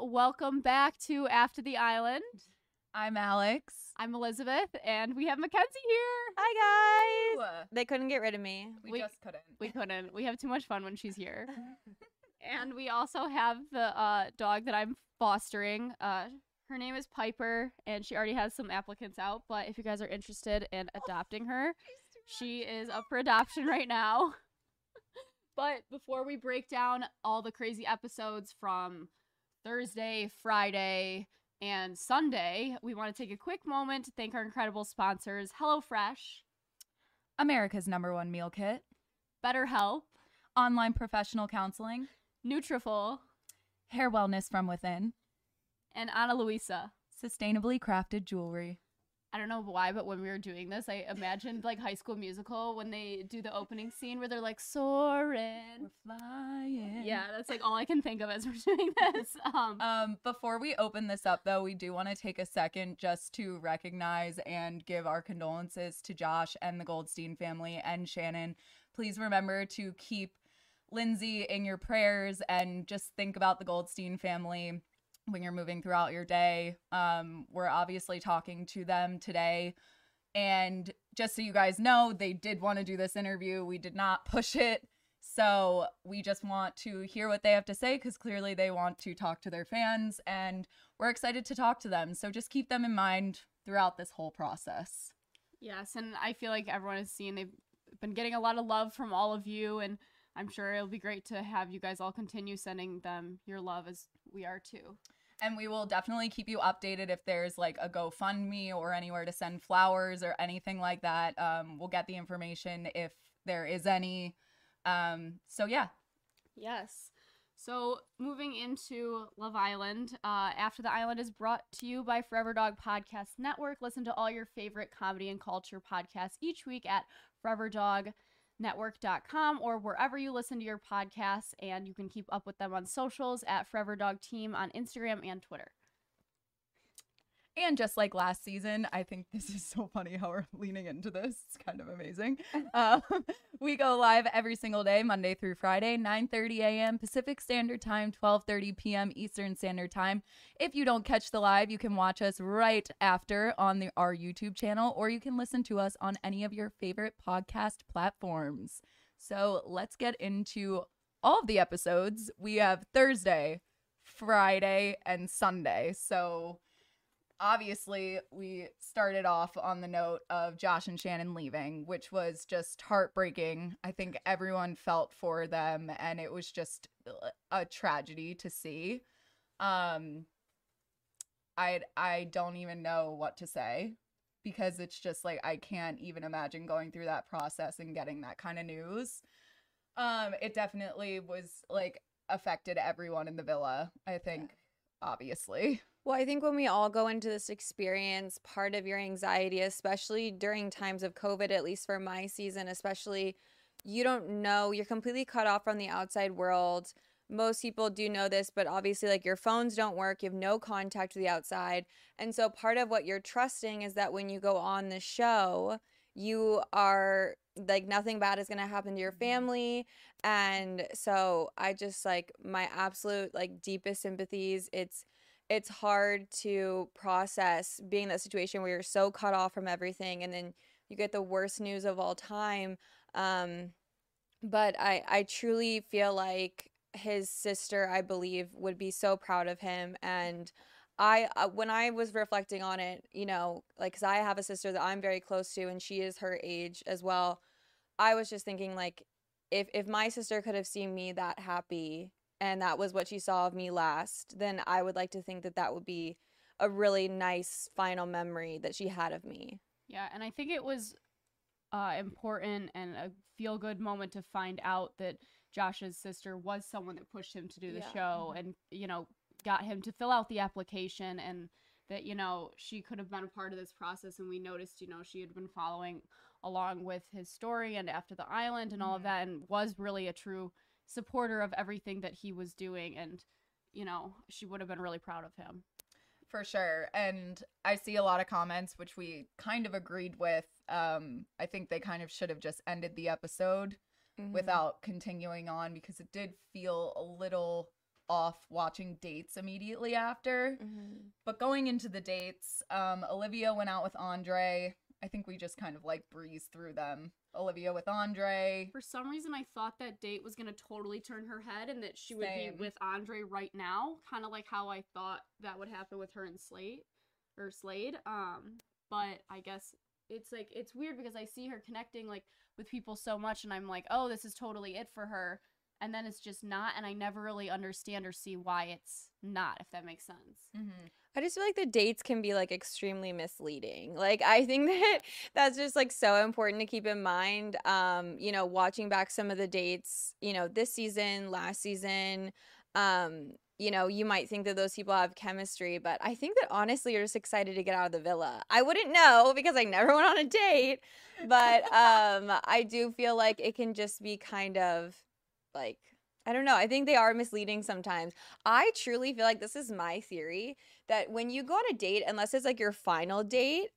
Welcome back to After the Island. I'm Alex. I'm Elizabeth, and we have Mackenzie here. Hi guys. They couldn't get rid of me. We, We- just couldn't. We couldn't. We have too much fun when she's here. and we also have the uh, dog that I'm fostering. Uh, her name is Piper, and she already has some applicants out. But if you guys are interested in adopting her, she is up for adoption right now. but before we break down all the crazy episodes from Thursday, Friday, and Sunday, we want to take a quick moment to thank our incredible sponsors HelloFresh, America's number one meal kit, BetterHelp, online professional counseling, Nutrafol, hair wellness from within, and Ana Luisa. sustainably crafted jewelry. I don't know why, but when we were doing this, I imagined like High School Musical when they do the opening scene where they're like soaring. flying. Yeah, that's like all I can think of as we're doing this. Um, Um, before we open this up, though, we do want to take a second just to recognize and give our condolences to Josh and the Goldstein family and Shannon. Please remember to keep Lindsay in your prayers and just think about the Goldstein family when you're moving throughout your day. Um, we're obviously talking to them today. And just so you guys know, they did want to do this interview. We did not push it. So we just want to hear what they have to say because clearly they want to talk to their fans and we're excited to talk to them. So just keep them in mind throughout this whole process. yes, and I feel like everyone has seen they've been getting a lot of love from all of you, and I'm sure it'll be great to have you guys all continue sending them your love as we are too. And we will definitely keep you updated if there's like a GoFundMe or anywhere to send flowers or anything like that. Um, we'll get the information if there is any. Um, so yeah, Yes. So moving into Love Island, uh, After the Island is brought to you by Forever Dog Podcast Network. Listen to all your favorite comedy and culture podcasts each week at foreverdognetwork.com or wherever you listen to your podcasts, and you can keep up with them on socials at Forever Dog Team on Instagram and Twitter. And just like last season, I think this is so funny how we're leaning into this. It's kind of amazing. Um, we go live every single day, Monday through Friday, 9:30 a.m. Pacific Standard Time, 12:30 p.m. Eastern Standard Time. If you don't catch the live, you can watch us right after on the, our YouTube channel, or you can listen to us on any of your favorite podcast platforms. So let's get into all of the episodes. We have Thursday, Friday, and Sunday. So obviously we started off on the note of Josh and Shannon leaving, which was just heartbreaking. I think everyone felt for them and it was just a tragedy to see. Um I I don't even know what to say because it's just like I can't even imagine going through that process and getting that kind of news. Um it definitely was like affected everyone in the villa, I think obviously. Well, I think when we all go into this experience, part of your anxiety, especially during times of COVID, at least for my season, especially, you don't know, you're completely cut off from the outside world. Most people do know this, but obviously, like your phones don't work, you have no contact with the outside. And so, part of what you're trusting is that when you go on the show, you are like nothing bad is going to happen to your mm-hmm. family and so i just like my absolute like deepest sympathies it's it's hard to process being in that situation where you're so cut off from everything and then you get the worst news of all time um but i i truly feel like his sister i believe would be so proud of him and I uh, when I was reflecting on it, you know, like cuz I have a sister that I'm very close to and she is her age as well. I was just thinking like if if my sister could have seen me that happy and that was what she saw of me last, then I would like to think that that would be a really nice final memory that she had of me. Yeah, and I think it was uh, important and a feel good moment to find out that Josh's sister was someone that pushed him to do the Yeah. show and, you know, got him to fill out the application and that, you know, she could have been a part of this process. And we noticed, you know, she had been following along with his story and after the island and all of Mhm. that and was really a true supporter of everything that he was doing. And, you know, she would have been really proud of him. For sure. And I see a lot of comments which we kind of agreed with. Um, I think they kind of should have just ended the episode Mhm. without continuing on because it did feel a little off watching dates immediately after. Mhm. But going into the dates, um, Olivia went out with Andre. I think we just kind of like breezed through them. Olivia with Andre. For some reason, I thought that date was gonna totally turn her head, and that she would Same. be with Andre right now, kind of like how I thought that would happen with her and Slade, or Slade. Um, but I guess it's like it's weird because I see her connecting like with people so much, and I'm like, oh, this is totally it for her, and then it's just not, and I never really understand or see why it's not, if that makes sense. Mm-hmm. I just feel like the dates can be like extremely misleading. Like I think that that's just like so important to keep in mind. Um, you know, watching back some of the dates, you know, this season, last season, um, you know, you might think that those people have chemistry, but I think that honestly you're just excited to get out of the villa. I wouldn't know because I never went on a date, but um I do feel like it can just be kind of like I don't know. I think they are misleading sometimes. I truly feel like this is my theory that when you go on a date, unless it's like your final date,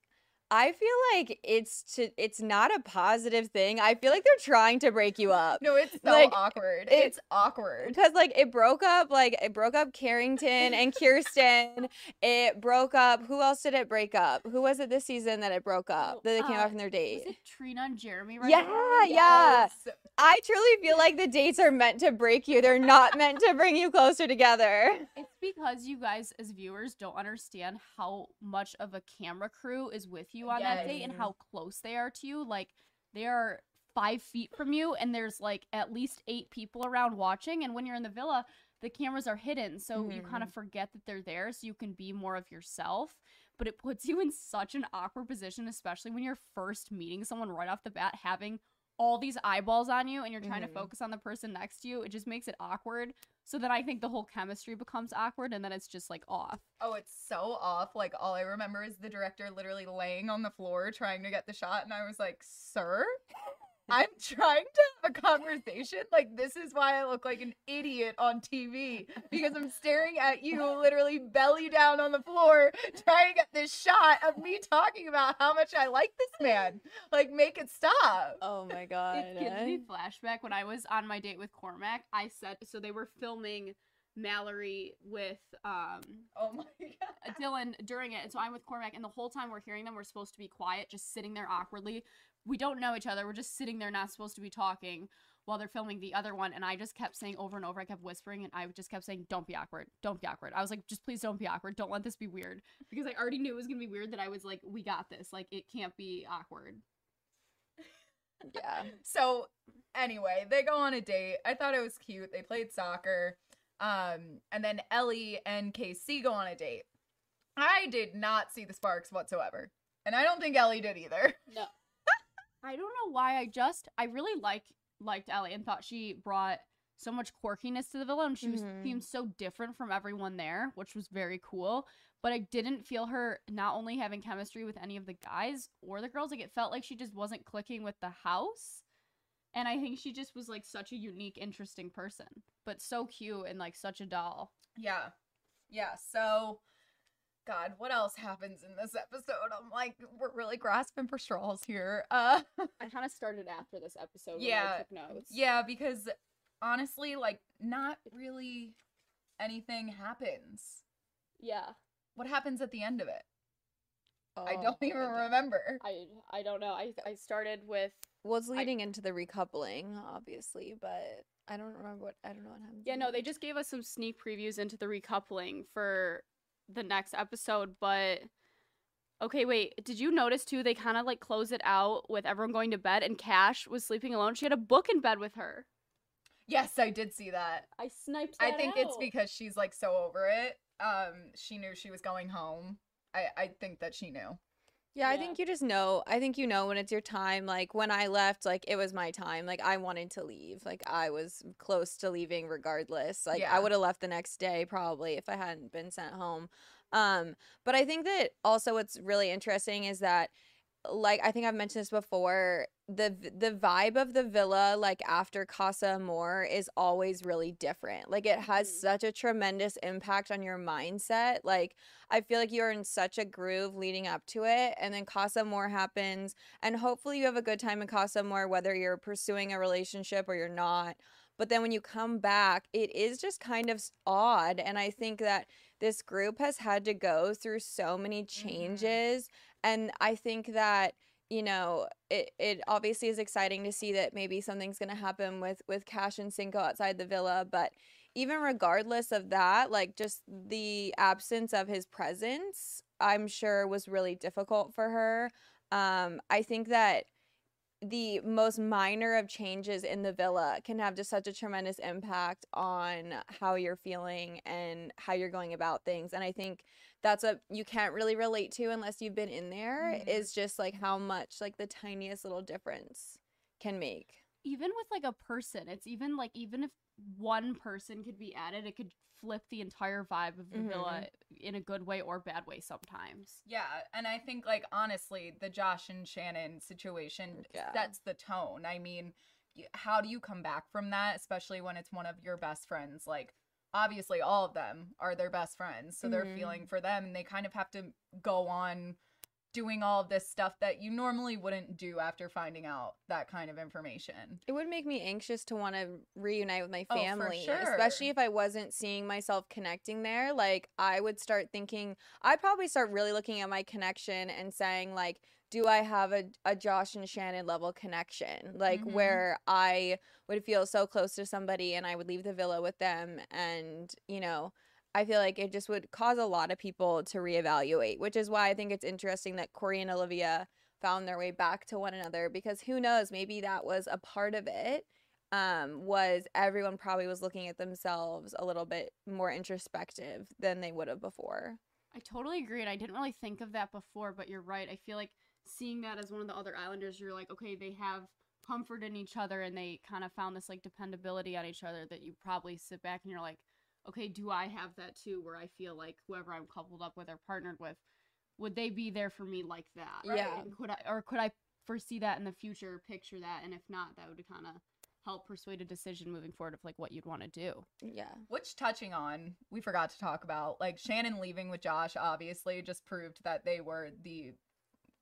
I feel like it's to it's not a positive thing. I feel like they're trying to break you up. No, it's so Like, awkward. it- it's awkward. Because like it broke up, like it broke up Carrington and Kierstan. It broke up. Who else did it break up? Who was it this season that it broke up? That they came uh, out from their date. Was it Trina and Jeremy right Yeah, now? yeah. Yes. I truly feel like the dates are meant to break you. They're not meant to bring you closer together. It's because you guys, as viewers, don't understand how much of a camera crew is with you on that day and how close they are to you. Like, they are five feet from you, and there's like at least eight people around watching. And when you're in the villa, the cameras are hidden, so you kind of forget that they're there, so you can be more of yourself. But it puts you in such an awkward position, especially when you're first meeting someone right off the bat, having all these eyeballs on you and you're trying Mhm. to focus on the person next to you. It just makes it awkward. So then I think the whole chemistry becomes awkward and then it's just like off. Oh, it's so off. Like all I remember is the director literally laying on the floor trying to get the shot, and I was like, "Sir, I'm trying to have a conversation. Like this is why I look like an idiot on TV because I'm staring at you, literally belly down on the floor, trying to get this shot of me talking about how much I like this man. Like, make it stop." Oh my god. It gives me flashback when I was on my date with Cormac. I said so they were filming Mallory with um Oh my god. Dylan during it. And so I'm with Cormac, and the whole time we're hearing them, we're supposed to be quiet, just sitting there awkwardly. We don't know each other. We're just sitting there, not supposed to be talking while they're filming the other one. And I just kept saying over and over, I kept whispering, and I just kept saying, Don't be awkward. Don't be awkward. I was like, Just please don't be awkward. Don't let this be weird. Because I already knew it was going to be weird that I was like, We got this. Like, it can't be awkward. Yeah. So anyway, they go on a date. I thought it was cute. They played soccer. Um, and then Ellie and KC go on a date. I did not see the sparks whatsoever. And I don't think Ellie did either. No. I don't know why I just I really like liked Ellie and thought she brought so much quirkiness to the villa and she was Mhm. seemed so different from everyone there, which was very cool. But I didn't feel her not only having chemistry with any of the guys or the girls, like it felt like she just wasn't clicking with the house. And I think she just was like such a unique, interesting person, but so cute and like such a doll. Yeah. Yeah. So God, what else happens in this episode? I'm like, we're really grasping for straws here. Uh I kind of started after this episode. Yeah, I took notes. Yeah, because honestly, like not really anything happens. yeah. What happens at the end of it? I Oh, don't even my God. remember. I I don't know. I I started with Well, it's I- leading into the recoupling, obviously, but I don't remember what I don't know what happened. Yeah, no, they just gave us some sneak previews into the recoupling for the next episode, but okay, wait, did you notice too they kind of like close it out with everyone going to bed and Cash was sleeping alone. She had a book in bed with her. Yes, I did see that. I sniped I that think it's because she's like so over it. Um, she knew she was going home. I I think that she knew. Yeah, I think you just know. I think you know when it's your time. Like when I left, like it was my time. Like I wanted to leave. Like I was close to leaving regardless. Like Yeah. I would have left the next day probably if I hadn't been sent home. Um, but I think that also what's really interesting is that like I think I've mentioned this before, the the vibe of the villa like after Casa Amor is always really different. Like it has Mhm. such a tremendous impact on your mindset. Like I feel like you're in such a groove leading up to it and then Casa Amor happens and hopefully you have a good time in Casa Amor whether you're pursuing a relationship or you're not. But then when you come back, it is just kind of odd. And I think that this group has had to go through so many changes. And I think that you know it, it obviously is exciting to see that maybe something's going to happen with with cash and cinco outside the villa but even regardless of that like just the absence of his presence i'm sure was really difficult for her um i think that the most minor of changes in the villa can have just such a tremendous impact on how you're feeling and how you're going about things and i think that's what you can't really relate to unless you've been in there. Mhm. Is just like how much like the tiniest little difference can make even with like a person, it's even like even if one person could be added, it could flip the entire vibe of the villa in a good way or bad way sometimes. Yeah, and I think like honestly, the Josh and Shannon situation Yeah. sets the tone. I mean, how do you come back from that, especially when it's one of your best friends? Like obviously all of them are their best friends, so they're Mhm. feeling for them and they kind of have to go on doing all of this stuff that you normally wouldn't do after finding out that kind of information. it would make me anxious to want to reunite with my Oh, family sure. especially if i wasn't seeing myself connecting there like i would start thinking i'd probably start really looking at my connection and saying like do i have a, a josh and shannon level connection like Mhm. where i would feel so close to somebody and i would leave the villa with them and you know I feel like it just would cause a lot of people to reevaluate, which is why I think it's interesting that Korey and Olivia found their way back to one another because who knows, maybe that was a part of it. Um, was everyone probably was looking at themselves a little bit more introspective than they would have before. I totally agree, and I didn't really think of that before, but you're right. I feel like seeing that as one of the other Islanders, you're like, okay, they have comfort in each other, and they kind of found this like dependability on each other that you probably sit back and you're like, okay, do I have that too? Where I feel like whoever I'm coupled up with or partnered with, would they be there for me like that? Yeah. And could I, or could I foresee that in the future, picture that, and if not, that would kind of help persuade a decision moving forward of like what you'd want to do. Yeah. Which touching on, we forgot to talk about like Shannon leaving with Josh obviously just proved that they were the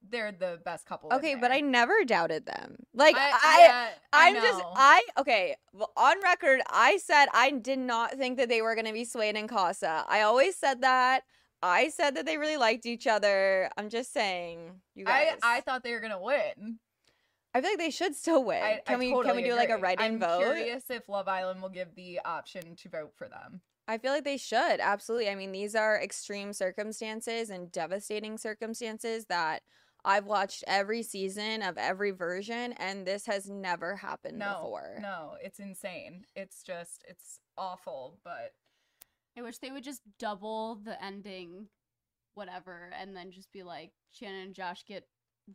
they're the best couple. Okay, but I never doubted them. Like I, I uh, I'm just. I okay. Well, on record, I said I did not think that they were gonna be Suede and Casa. I always said that. I said that they really liked each other. I'm just saying, you guys. I I thought they were gonna win. I feel like they should still win. I, can I we totally can we do like a agree. write-in I'm vote? Curious if Love Island will give the option to vote for them. I feel like they should absolutely. I mean, these are extreme circumstances and devastating circumstances that I've watched every season of every version, and this has never happened No, before. no, it's insane. It's just it's awful, but I wish they would just double the ending, whatever, and then just be like Shannon and Josh get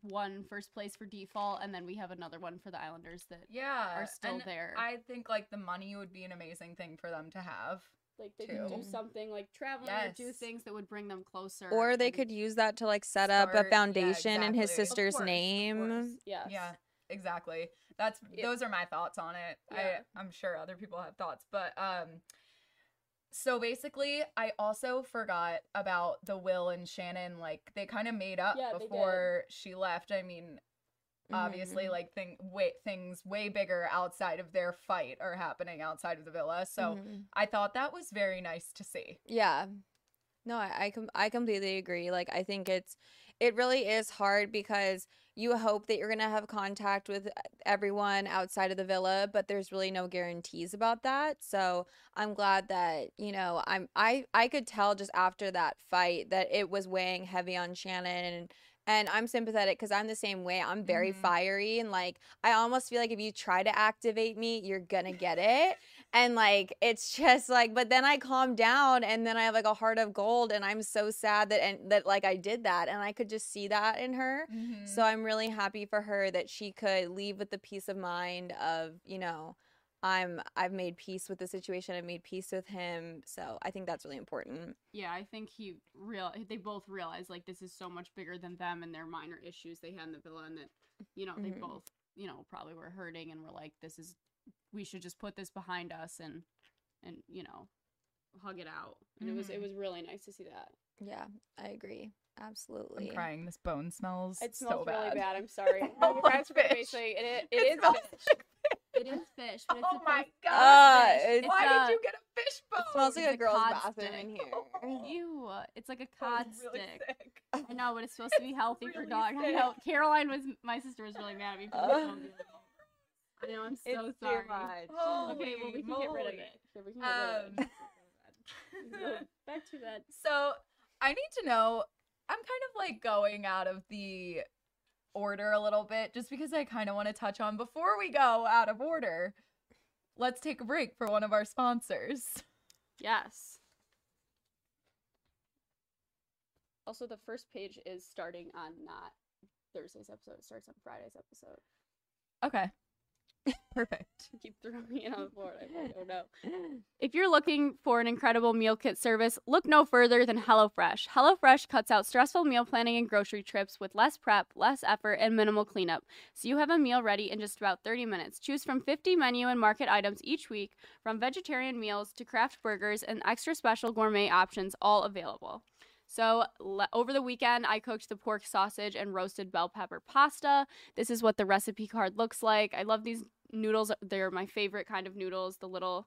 one first place for default, and then we have another one for the Islanders that yeah, are still and there. I think like the money would be an amazing thing for them to have. Like they could could do do something like traveling or do things that would bring them closer. Or they could use that to like set up Start- a yeah, foundation in his sister's course, name. course, Yes. Yeah, exactly. That's Yeah. those are my thoughts on it. Yeah. I I'm sure other people have thoughts, but um so basically I also forgot about the Will and Shannon like they kind of made up Yeah, before she left. I mean, obviously Mhm. like thing way things way bigger outside of their fight are happening outside of the villa. So Mhm. I thought that was very nice to see. Yeah. No, I I, com- I completely agree. Like I think it's it really is hard because you hope that you're going to have contact with everyone outside of the villa, but there's really no guarantees about that. So, I'm glad that, you know, I'm I I could tell just after that fight that it was weighing heavy on Shannon and and I'm sympathetic because I'm the same way. I'm very Mhm. fiery and like I almost feel like if you try to activate me, you're gonna get it. And like it's just like, but then I calm down and then I have like a heart of gold and I'm so sad that and that like I did that and I could just see that in her. Mhm. So I'm really happy for her that she could leave with the peace of mind of, you know, I'm I've made peace with the situation. I've made peace with him. So I think that's really important. Yeah, I think he real they both realize like this is so much bigger than them and their minor issues they had in the villa and that you know they Mhm. both you know probably were hurting and were like this is we should just put this behind us and and you know hug it out and it was it Mhm. was really nice to see that Yeah, I agree. Absolutely. I'm Absolutely. crying. This bone smells it so smells really bad. bad i'm sorry Oh, that's fish. basically it, it, It it is It is fish, but it's oh my god! Uh, it's- Why a- did you get a fish bone? It smells like It's a a girl's cod bathroom stick. in here. Ew, it's like a cod really stick. sick. I know, but it's supposed to be healthy for really dog. I know. Caroline was my sister was really mad at me for Uh, this one the other day. I know. I'm so it's sorry. too much. Okay, well we can get rid of it. Sure, we can get rid of it. Um, Back to that. So I need to know. I'm kind of like going out of the order a little bit just because I kind of want to touch on before we go out of order. Let's take a break for one of our sponsors. Yes. Also, the first page is starting on not Thursday's episode. It starts on Friday's episode. Okay. Perfect. Keep throwing me on the board. I'm like, oh no. If you're looking for an incredible meal kit service, look no further than HelloFresh. HelloFresh cuts out stressful meal planning and grocery trips with less prep, less effort, and minimal cleanup. So you have a meal ready in just about 30 minutes. Choose from 50 menu and market items each week, from vegetarian meals to craft burgers and extra special gourmet options, all available. So, le- over the weekend, I cooked the pork sausage and roasted bell pepper pasta. This is what the recipe card looks like. I love these noodles. They're my favorite kind of noodles, the little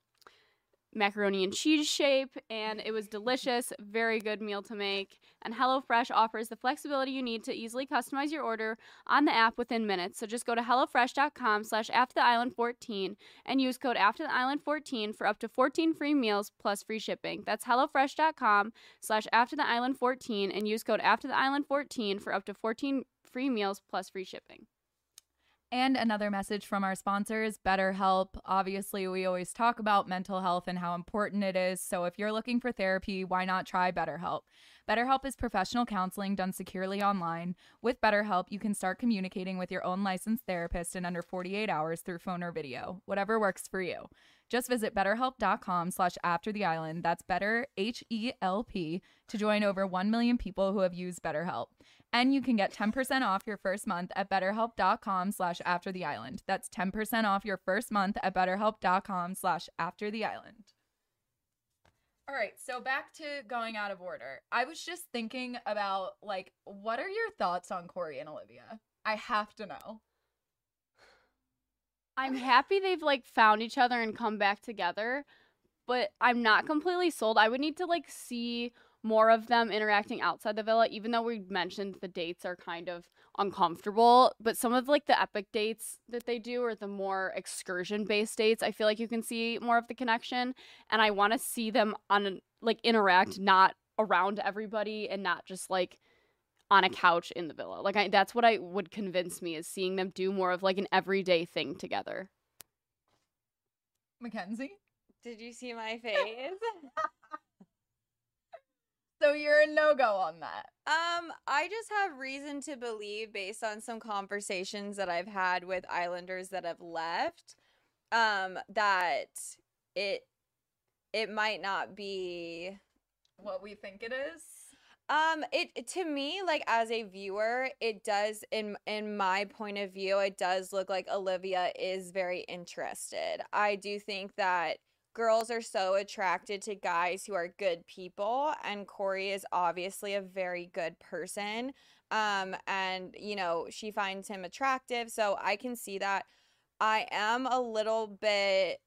macaroni and cheese shape, and it was delicious. Very good meal to make. And HelloFresh offers the flexibility you need to easily customize your order on the app within minutes. So just go to HelloFresh.com slash AfterTheIsland14 and use code AfterTheIsland14 for up to 14 free meals plus free shipping. That's HelloFresh.com slash AfterTheIsland14 and use code AfterTheIsland14 for up to 14 free meals plus free shipping. And another message from our sponsors, BetterHelp. Obviously, we always talk about mental health and how important it is. So if you're looking for therapy, why not try BetterHelp? BetterHelp is professional counseling done securely online. With BetterHelp, you can start communicating with your own licensed therapist in under 48 hours through phone or video, whatever works for you. Just visit betterhelp.com slash after the island. That's better H-E-L-P to join over 1 million people who have used BetterHelp. And you can get 10% off your first month at betterhelp.com slash after the island. That's 10% off your first month at betterhelp.com slash after the island. All right, so back to going out of order. I was just thinking about like what are your thoughts on Korey and Olivia? I have to know. I'm happy they've like found each other and come back together, but I'm not completely sold. I would need to like see more of them interacting outside the villa, even though we mentioned the dates are kind of uncomfortable. But some of like the epic dates that they do or the more excursion based dates, I feel like you can see more of the connection. And I want to see them on like interact, not around everybody and not just like on a couch in the villa. Like I, that's what I would convince me is seeing them do more of like an everyday thing together. Mackenzie? Did you see my face? So you're a no-go on that. Um, I just have reason to believe based on some conversations that I've had with Islanders that have left, um, that it it might not be What we think it is? um it to me like as a viewer it does in in my point of view it does look like Olivia is very interested. I do think that girls are so attracted to guys who are good people and Korey is obviously a very good person. Um and you know, she finds him attractive, so I can see that. I am a little bit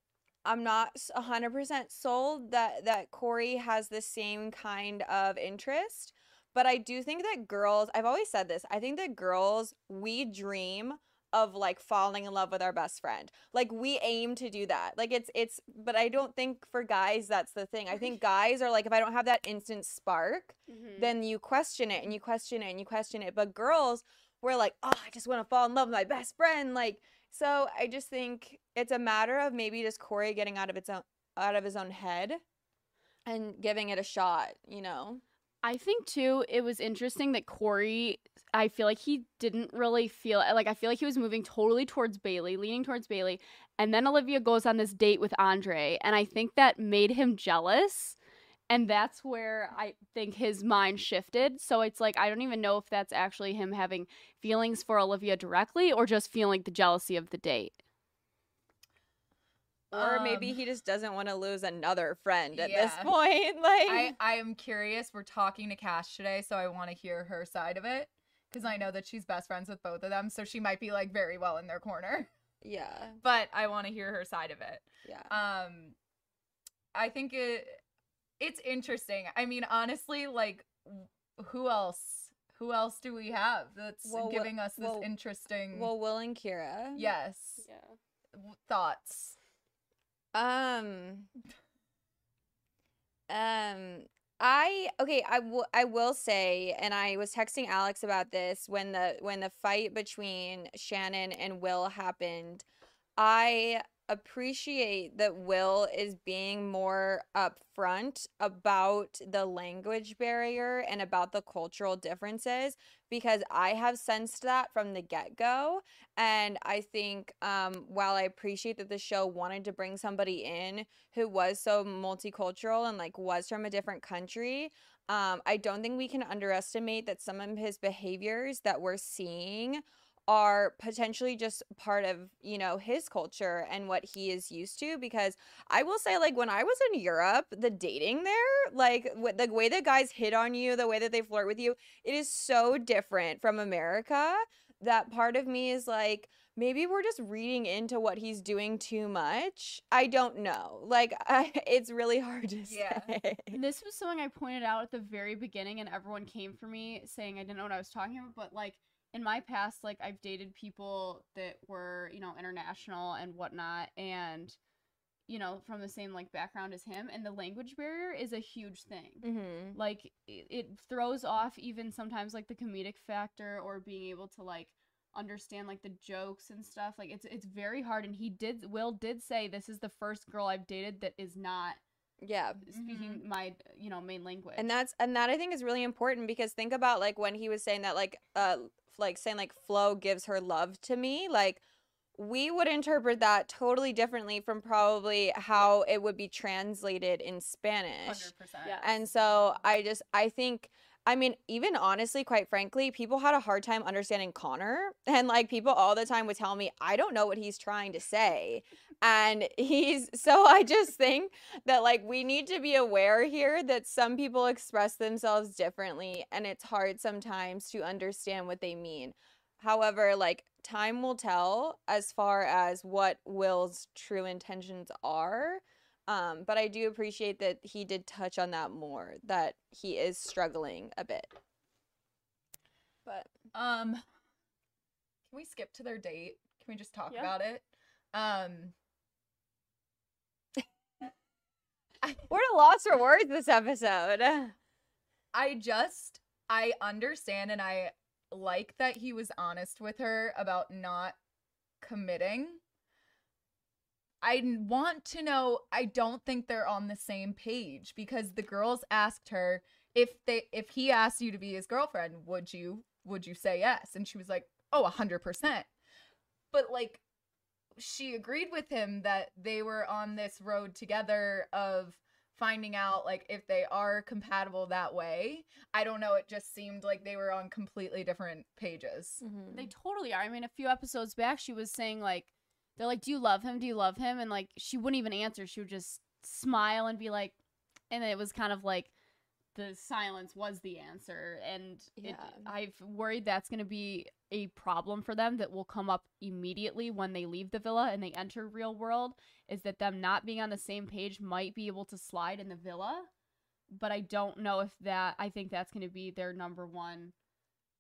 I'm not s- 100% sold that that Korey has the same kind of interest, but I do think that girls, I've always said this, I think that girls we dream of like falling in love with our best friend. Like we aim to do that. Like it's it's but I don't think for guys that's the thing. I think guys are like if I don't have that instant spark, mm-hmm. then you question it and you question it and you question it. But girls, we're like, oh, I just want to fall in love with my best friend. Like, so I just think it's a matter of maybe just Korey getting out of its own out of his own head and giving it a shot, you know? I think too, it was interesting that Korey, I feel like he didn't really feel like I feel like he was moving totally towards Bailey, leaning towards Bailey. And then Olivia goes on this date with Andre. And I think that made him jealous. And that's where I think his mind shifted. So it's like, I don't even know if that's actually him having feelings for Olivia directly or just feeling the jealousy of the date. Or maybe Um, he just doesn't want to lose another friend at yeah. this point. Like I I am curious. We're talking to Cash today, so I want to hear her side of it because I know that she's best friends with both of them, so she might be like very well in their corner. Yeah. but I want to hear her side of it. Yeah. Um, I think it it's interesting. I mean, honestly, like who else? Who else do we have that's Well, giving us this well- interesting? well, Will and Kyra. yes. Yeah. Thoughts? Um. Um. I okay. I will. I will say, and I was texting Alex about this when the when the fight between Shannon and Will happened. I appreciate that Will is being more upfront about the language barrier and about the cultural differences because I have sensed that from the get go. And I think um, while I appreciate that the show wanted to bring somebody in who was so multicultural and like was from a different country, um, I don't think we can underestimate that some of his behaviors that we're seeing are potentially just part of you know his culture and what he is used to because i will say like when i was in europe the dating there like the way that guys hit on you the way that they flirt with you it is so different from america that part of me is like maybe we're just reading into what he's doing too much i don't know like I, it's really hard to Yeah. say And this was something I pointed out at the very beginning, and everyone came for me saying I didn't know what I was talking about. But like in my past, like I've dated people that were you know international and whatnot, and you know from the same like background as him, and the language barrier is a huge thing. mm-hmm. Like it, it throws off even sometimes like the comedic factor or being able to like understand like the jokes and stuff. Like it's it's very hard. And he did Will did say this is the first girl I've dated that is not yeah speaking my you know main language and that's and that i think is really important because think about like when he was saying that like uh like saying like flo gives her love to me like we would interpret that totally differently from probably how it would be translated in spanish Hundred percent. Yeah. and so i just i think i mean even honestly quite frankly people had a hard time understanding connor and like people all the time would tell me i don't know what he's trying to say and he's so i just think that like we need to be aware here that some people express themselves differently and it's hard sometimes to understand what they mean however like time will tell as far as what will's true intentions are um, but I do appreciate that he did touch on that more, that he is struggling a bit. But Um, can we skip to their date? Can we just talk Yeah. about it? Um, we're at a loss for words this episode. I just I understand and I like that he was honest with her about not committing. I want to know I don't think they're on the same page because the girls asked her if they if he asked you to be his girlfriend, would you would you say yes? And she was like, "Oh, a 100%." But like she agreed with him that they were on this road together of finding out like if they are compatible that way. I don't know, it just seemed like they were on completely different pages. Mm-hmm. they totally are. I mean a few episodes back she was saying like they're like do you love him? Do you love him? And like she wouldn't even answer. She would just smile and be like and it was kind of like the silence was the answer and it, i've worried that's going to be a problem for them that will come up immediately when they leave the villa and they enter real world is that them not being on the same page might be able to slide in the villa but i don't know if that i think that's going to be their number one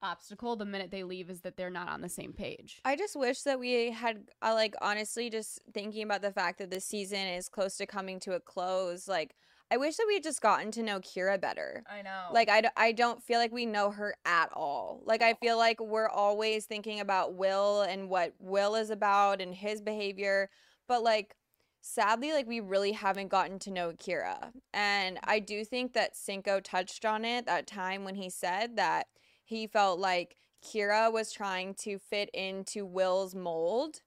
obstacle the minute they leave is that they're not on the same page I just wish that we had, uh, like, honestly, just thinking about the fact that this season is close to coming to a close. Like, I wish that we had just gotten to know Kyra better. I know. Like, I, d- I don't feel like we know her at all. Like, I feel like we're always thinking about Will and what Will is about and his behavior. But, like, sadly, like, we really haven't gotten to know Kyra. And I do think that Cinco touched on it that time when he said that he felt like Kyra was trying to fit into Will's mold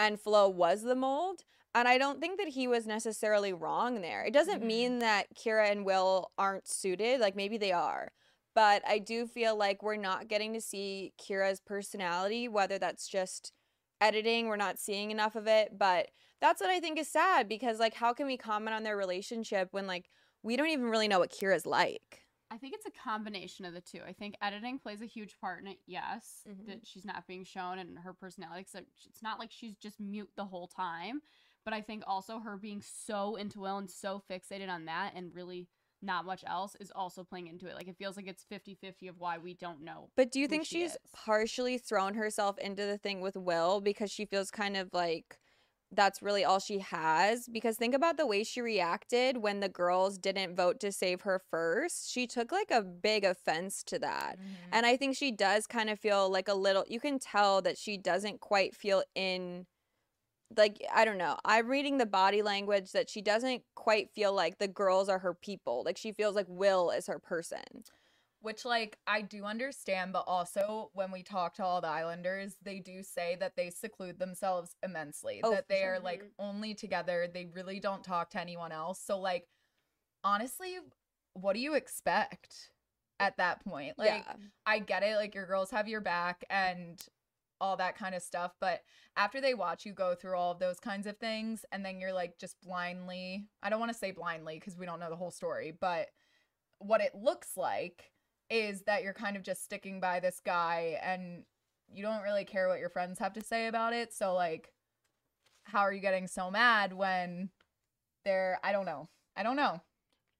and Flo was the mold. And I don't think that he was necessarily wrong there. It doesn't Mhm. mean that Kyra and Will aren't suited. Like maybe they are. But I do feel like we're not getting to see Kyra's personality, whether that's just editing, we're not seeing enough of it. But that's what I think is sad because, like, how can we comment on their relationship when, like, we don't even really know what Kyra's like? I think it's a combination of the two. I think editing plays a huge part in it. Yes, Mhm. that she's not being shown and her personality. Cause it's not like she's just mute the whole time. But I think also her being so into Will and so fixated on that and really not much else is also playing into it. Like it feels like it's 50-50 of why we don't know. But do you think she she's is. partially thrown herself into the thing with Will because she feels kind of like that's really all she has? Because think about the way she reacted when the girls didn't vote to save her first. She took like a big offense to that. Mm-hmm. And I think she does kind of feel like a little, you can tell that she doesn't quite feel in, like, I don't know. I'm reading the body language that she doesn't quite feel like the girls are her people. Like, she feels like Will is her person. Which, like, I do understand, but also when we talk to all the Islanders, they do say that they seclude themselves immensely. Oh, that they sure. are, like, only together. They really don't talk to anyone else. So, like, honestly, what do you expect at that point? Like, yeah. I get it. Like, your girls have your back and all that kind of stuff. But after they watch you go through all of those kinds of things, and then you're, like, just blindly, I don't want to say blindly because we don't know the whole story, but what it looks like is that you're kind of just sticking by this guy and you don't really care what your friends have to say about it. So like how are you getting so mad when they're I don't know. I don't know.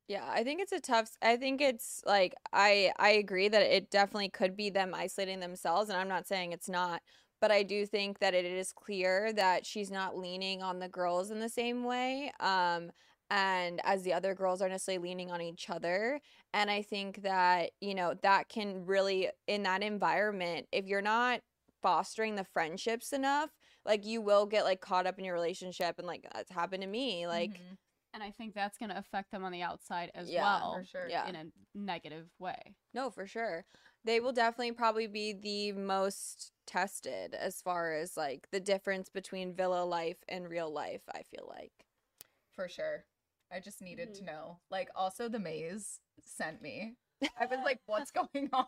Yeah, I think it's a tough I think it's like I I agree that it definitely could be them isolating themselves and I'm not saying it's not, but I do think that it is clear that she's not leaning on the girls in the same way. Um and as the other girls are necessarily leaning on each other. And I think that, you know, that can really in that environment, if you're not fostering the friendships enough, like you will get like caught up in your relationship and like that's happened to me. Like Mhm. And I think that's going to affect them on the outside as Yeah, well. for sure. Yeah. In a negative way. No, for sure. They will definitely probably be the most tested as far as like the difference between villa life and real life, I feel like. for sure. I just needed Mm-hmm. to know. Like also the maze sent me. I was like, what's going on?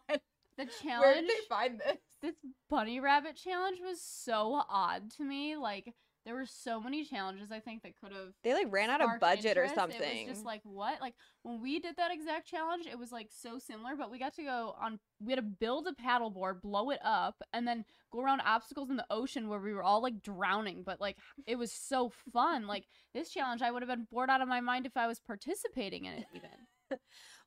The challenge. Where did they find this? this bunny rabbit challenge was so odd to me. Like, there were so many challenges I think that could have They like ran out of budget or something. It was just like what? Like when we did that exact challenge, it was like so similar, but we got to go on. We had to build a paddleboard, blow it up, and then go around obstacles in the ocean where we were all like drowning. But like it was so fun. Like this challenge, I would have been bored out of my mind if I was participating in it. Even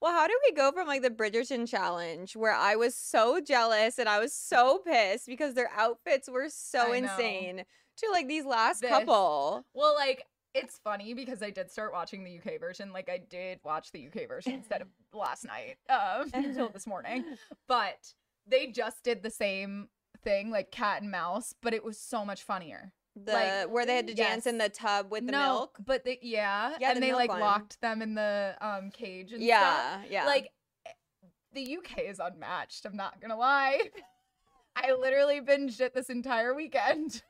well, how did we go from like the Bridgerton challenge where I was so jealous and I was so pissed because their outfits were so insane to like these last This. couple? Well, like it's funny because I did start watching the UK version. Like I did watch the UK version instead of last night um, until this morning. But they just did the same thing, like cat and mouse, but it was so much funnier. The Like, where they had to dance in the tub with the no, milk. but they, yeah, Yeah, and the they like one. locked them in the um cage and stuff. Yeah, yeah. Like eh, the UK is unmatched. I'm not gonna lie. I literally binged it this entire weekend.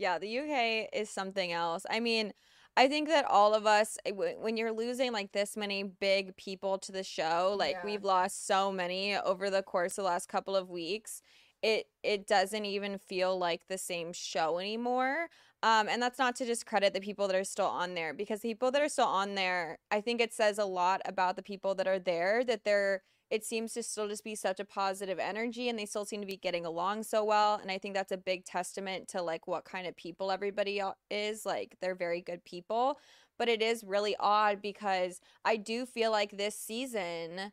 Yeah, the UK is something else. I mean, I think that all of us, eh, w- when you're losing like this many big people to the show, like Yeah. we've lost so many over the course of the last couple of weeks, it it doesn't even feel like the same show anymore. Um, and that's not to discredit the people that are still on there because the people that are still on there, I think it says a lot about the people that are there that they're it seems to still just be such a positive energy and they still seem to be getting along so well and i think that's a big testament to like what kind of people everybody is like they're very good people but it is really odd because i do feel like this season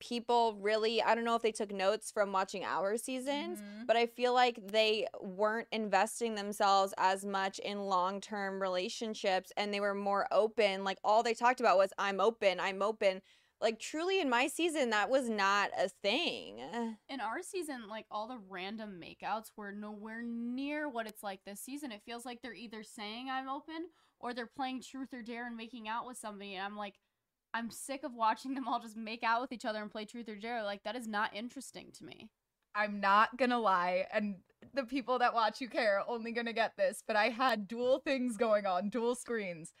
people really i don't know if they took notes from watching our seasons Mhm. but I feel like they weren't investing themselves as much in long term relationships and they were more open. Like all they talked about was, I'm open, I'm open. Like truly in my season, that was not a thing. in our season, like all the random makeouts were nowhere near what it's like this season. It feels like they're either saying I'm open or they're playing truth or dare and making out with somebody. And I'm like, I'm sick of watching them all just make out with each other and play truth or dare. Like that is not interesting to me. I'm not gonna lie, and the people that watch UK are only gonna get this, but I had dual things going on, dual screens.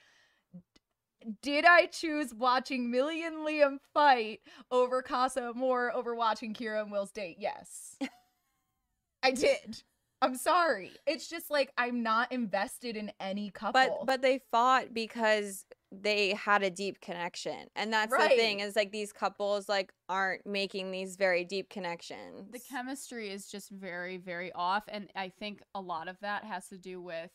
D- Did I choose watching Millie and Liam fight over Casa Amor over watching Kyra and Will's date? Yes. I did. I'm sorry. It's just like I'm not invested in any couple. But but they fought because they had a deep connection. And that's the thing is like these couples like aren't making these very deep connections. the chemistry is just very very off and i think a lot of that has to do with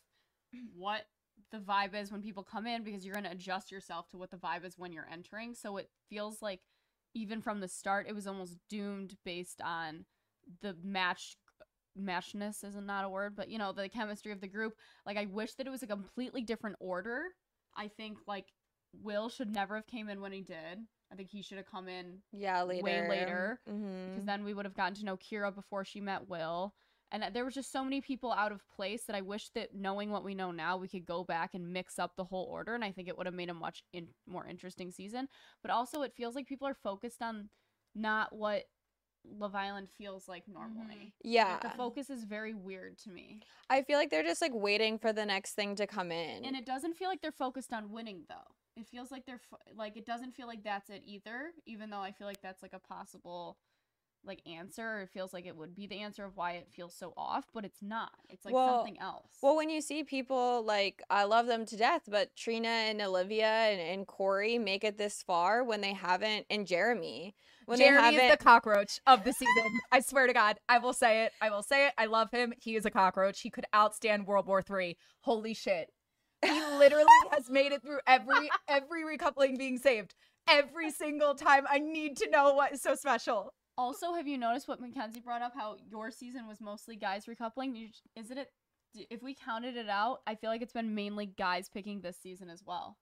what the vibe is when people come in because you're going to adjust yourself to what the vibe is when you're entering so it feels like even from the start it was almost doomed based on the match matchness isn't not a word but you know the chemistry of the group like i wish that it was a completely different order i think like will should never have came in when he did i think he should have come in yeah, later. way later, Mhm. because then we would have gotten to know Kyra before she met Will. And there was just so many people out of place that I wish that knowing what we know now, we could go back and mix up the whole order. And I think it would have made a much in- more interesting season. But also, it feels like people are focused on not what Love Island feels like normally. Mm-hmm. Yeah. Like, the focus is very weird to me. I feel like they're just like waiting for the next thing to come in. And it doesn't feel like they're focused on winning, though. It feels like they're fo- like it doesn't feel like that's it either. Even though I feel like that's like a possible like answer. It feels like it would be the answer of why it feels so off, but it's not. It's like Well- something else. Well, when you see people like I love them to death, but Trina and Olivia and, and Korey make it this far when they haven't, and Jeremy when Jeremy they is haven't. the cockroach of the season. I swear to God, I will say it. I will say it. I love him. He is a cockroach. He could outstand World War Three. Holy shit! He literally has made it through every every recoupling being saved every single time. I need to know what is so special. Also, have you noticed what Mackenzie brought up? How your season was mostly guys recoupling. You, isn't it? If we counted it out, I feel like it's been mainly guys picking this season as well.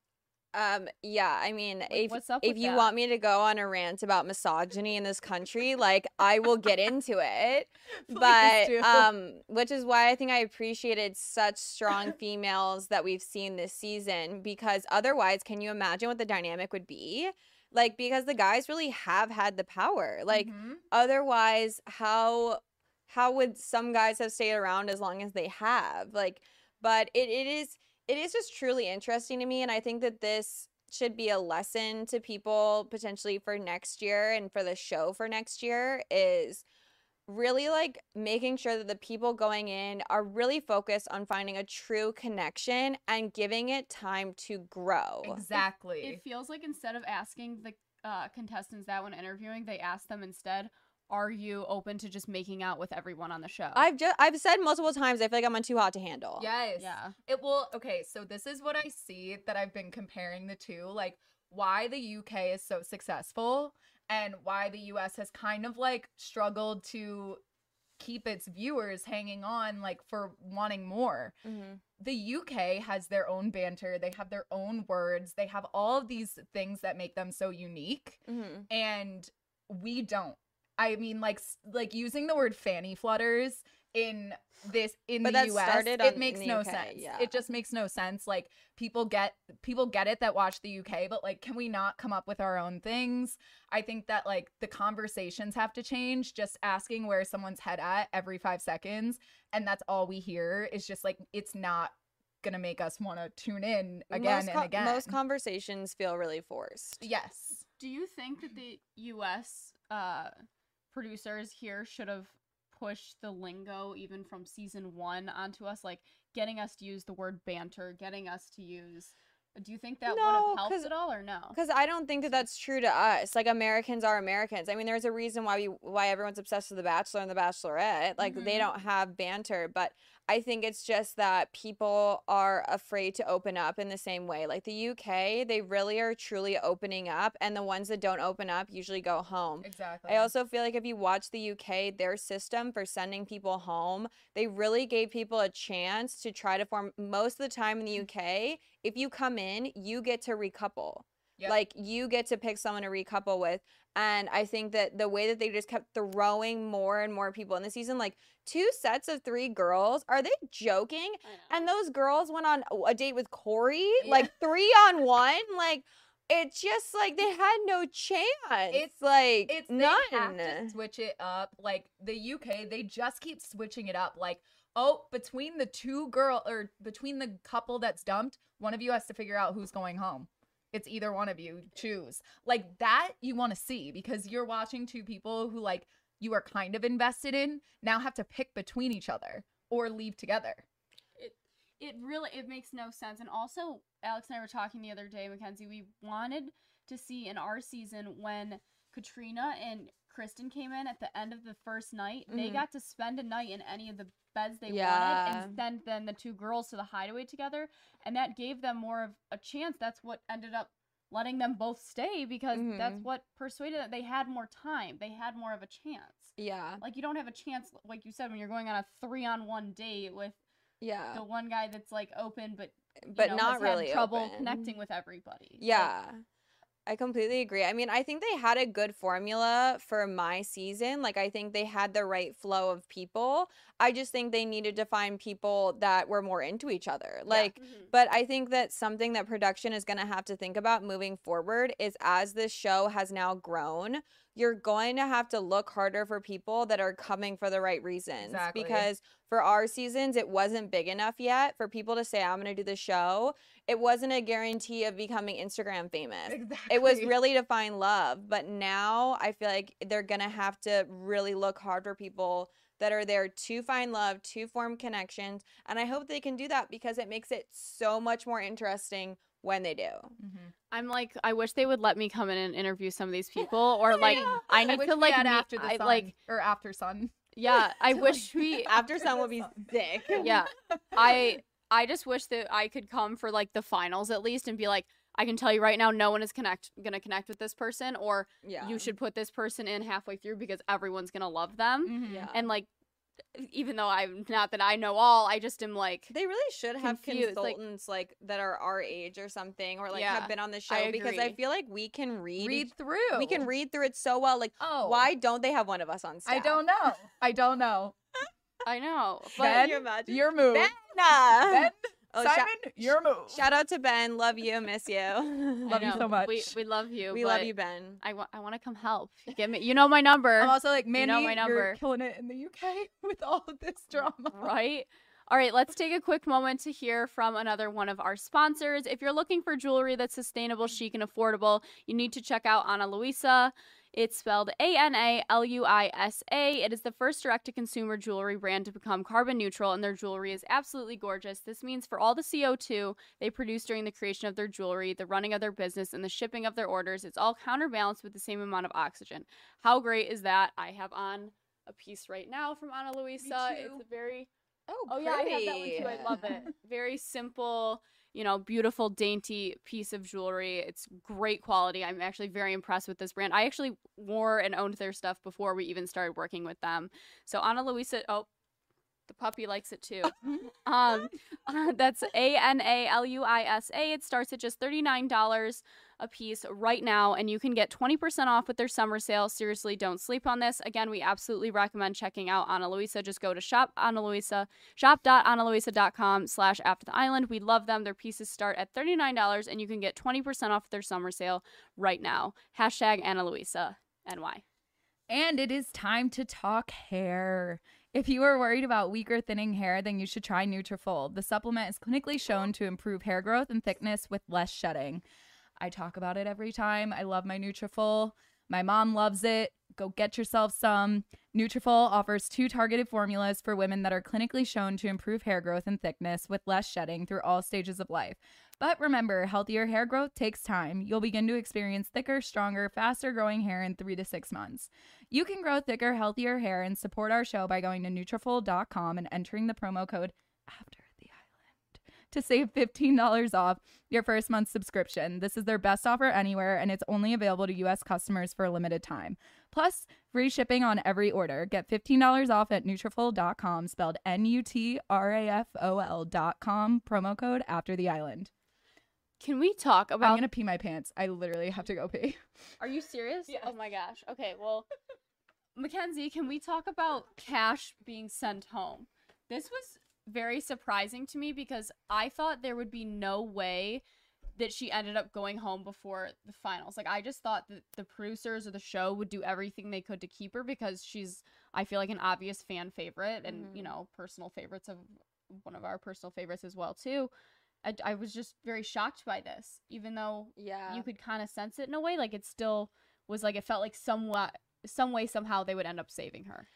um, yeah, I mean, if if you that? want me to go on a rant about misogyny in this country, like I will get into it. but do. um which is why i think i appreciated such strong females that we've seen this season because otherwise can you imagine what the dynamic would be like because the guys really have had the power like Mhm. otherwise how how would some guys have stayed around as long as they have like but it, it is it is just truly interesting to me and i think that this should be a lesson to people potentially for next year and for the show for next year is really like making sure that the people going in are really focused on finding a true connection and giving it time to grow. exactly. It feels like instead of asking the uh, contestants that when interviewing, they ask them instead, "Are you open to just making out with everyone on the show?" I've just I've said multiple times I feel like I'm on too hot to handle. Yes. Yeah. It will. Okay, so this is what I see that I've been comparing the two, like why the UK is so successful and why the US has kind of like struggled to keep its viewers hanging on like for wanting more. Mhm. The UK has their own banter, they have their own words, they have all of these things that make them so unique Mhm. and we don't. I mean like like using the word fanny flutters in this in But the that US started it makes no UK, sense. yeah. It just makes no sense like people get people get it that watch the UK but like can we not come up with our own things? I think that like the conversations have to change just asking where someone's head at every 5 seconds and that's all we hear is just like it's not going to make us want to tune in again most and co- again. Most conversations feel really forced. yes. Do you think that the U.S. Uh, producers here should have pushed the lingo even from season one onto us, like getting us to use the word banter, getting us to use? Do you think that would No, have helped at all, or no? Because I don't think that that's true to us. Like Americans are Americans. I mean, there's a reason why we why everyone's obsessed with The Bachelor and The Bachelorette. Like they Mhm. don't have banter, but I think it's just that people are afraid to open up in the same way. Like the UK, they really are truly opening up, and the ones that don't open up usually go home. Exactly. I also feel like if you watch the UK, their system for sending people home, they really gave people a chance to try to form. Most of the time in the mm. UK, if you come in, you get to recouple. Yep. Like you get to pick someone to recouple with. And I think that the way that they just kept throwing more and more people in the season, like two sets of three girls, are they joking? And those girls went on a date with Korey, Yeah. like three on one. Like it's just like they had no chance. It's- like it's none. they have to switch it up. Like the UK, they just keep switching it up. Like, oh, between the two girl or between the couple that's dumped, one of you has to figure out who's going home. It's either one of you choose. Like that you want to see because you're watching two people who like you are kind of invested in now have to pick between each other or leave together. it it really it makes no sense. And also, Alex and I were talking the other day, Mackenzie. We wanted to see in our season when Katrina and Kristen came in at the end of the first night. They Mhm. got to spend a night in any of the beds they Yeah. wanted, and send then the two girls to the hideaway together, and that gave them more of a chance. That's what ended up letting them both stay because that's Mhm. what persuaded that they had more time. They had more of a chance. Yeah. Like you don't have a chance, like you said, when you're going on a three-on-one date with Yeah. the one guy that's like open, but But know, not really trouble open. connecting with everybody. Like, Yeah. I completely agree. I mean, I think they had a good formula for my season. Like, I think they had the right flow of people. I just think they needed to find people that were more into each other. Like, Mhm. but I think that something that production is going to have to think about moving forward is as this show has now grown, you're going to have to look harder for people that are coming for the right reasons. Exactly. Because for our seasons, it wasn't big enough yet for people to say, I'm going to do the show. It wasn't a guarantee of becoming Instagram famous. Exactly. It was really to find love. But now I feel like they're going to have to really look hard for people that are there to find love, to form connections. And I hope they can do that because it makes it so much more interesting when they do. Mhm. I'm like, I wish they would let me come in and interview some of these people, or like, I need wish to like meet- after the I, sun like, or after sun. yeah, I wish we After some would be sun. sick. yeah i i just wish that i could come for like the finals at least and be like i can tell you right now no one is connect gonna connect with this person or Yeah. you should put this person in halfway through because everyone's gonna love them Mhm. Yeah. and like even though i'm not that i know all i just am like They really should have confused, like- consultants like, that are our age or something, or like Yeah, have been on the show I because I feel like we can read. Read through. we can read through it so well. Like, Oh, why don't they have one of us on staff? I don't know. I don't know. I know but Ben, you imagine? Your move. Ben, Ben, Oh, Simon, shout- your move. Shout out to Ben. Love you. Miss you. Love you so much. we, we love you we love you, Ben. i want i want to come help give me you know my number I'm also like, You Mandy, know my you're killing it in the UK with all of this drama. right? All right, let's take a quick moment to hear from another one of our sponsors. If you're looking for jewelry that's sustainable, chic, and affordable, you need to check out Ana Luisa. It's spelled A N A L U I S A. It is the first direct to consumer jewelry brand to become carbon neutral, and their jewelry is absolutely gorgeous. This means for all the CO2 they produce during the creation of their jewelry, the running of their business, and the shipping of their orders, it's all counterbalanced with the same amount of oxygen. How great is that? I have on a piece right now from Ana Luisa. It's a very Oh, Oh yeah, I have that one too. I love it. Very simple, you know, beautiful, dainty piece of jewelry. It's great quality. I'm actually very impressed with this brand. I actually wore and owned their stuff before we even started working with them. So Ana Luisa, oh, the puppy likes it too. um, that's A N A L U I S A. It starts at just thirty nine dollars a piece right now, and you can get twenty percent off with their summer sale. Seriously, don't sleep on this. Again, we absolutely recommend checking out Ana Luisa. Just go to shop Ana Luisa, shop.analuisa.com slash after the island. We love them. Their pieces start at thirty nine dollars, and you can get twenty percent off their summer sale right now. Hashtag Ana Luisa NY. And it is time to talk hair. If you are worried about weak or thinning hair, then you should try Nutrafol. The supplement is clinically shown to improve hair growth and thickness with less shedding. I talk about it every time. I love my Nutrafol. My mom loves it. Go get yourself some. Nutrafol offers two targeted formulas for women that are clinically shown to improve hair growth and thickness with less shedding through all stages of life. But remember, healthier hair growth takes time. You'll begin to experience thicker, stronger, faster growing hair in 3 to 6 months. You can grow thicker, healthier hair and support our show by going to Nutrafol.com and entering the promo code after the island to save $15 off your first month subscription. This is their best offer anywhere and it's only available to US customers for a limited time. Plus, free shipping on every order. Get $15 off at Nutrafol.com spelled N-U-T-R-A-F-O-L.com promo code after the island. Can we talk about? I'm going to pee my pants. I literally have to go pee. Are you serious? Yes. Oh my gosh. Okay, well, Mackenzie, can we talk about Cash being sent home? This was very surprising to me because I thought there would be no way that she ended up going home before the finals. Like I just thought that the producers or the show would do everything they could to keep her because she's I feel like an obvious fan favorite and you Mhm. know personal favorites of one of our personal favorites as well too. I, I was just very shocked by this, even though Yeah. you could kind of sense it in a way like it still was like it felt like somewhat some way somehow they would end up saving her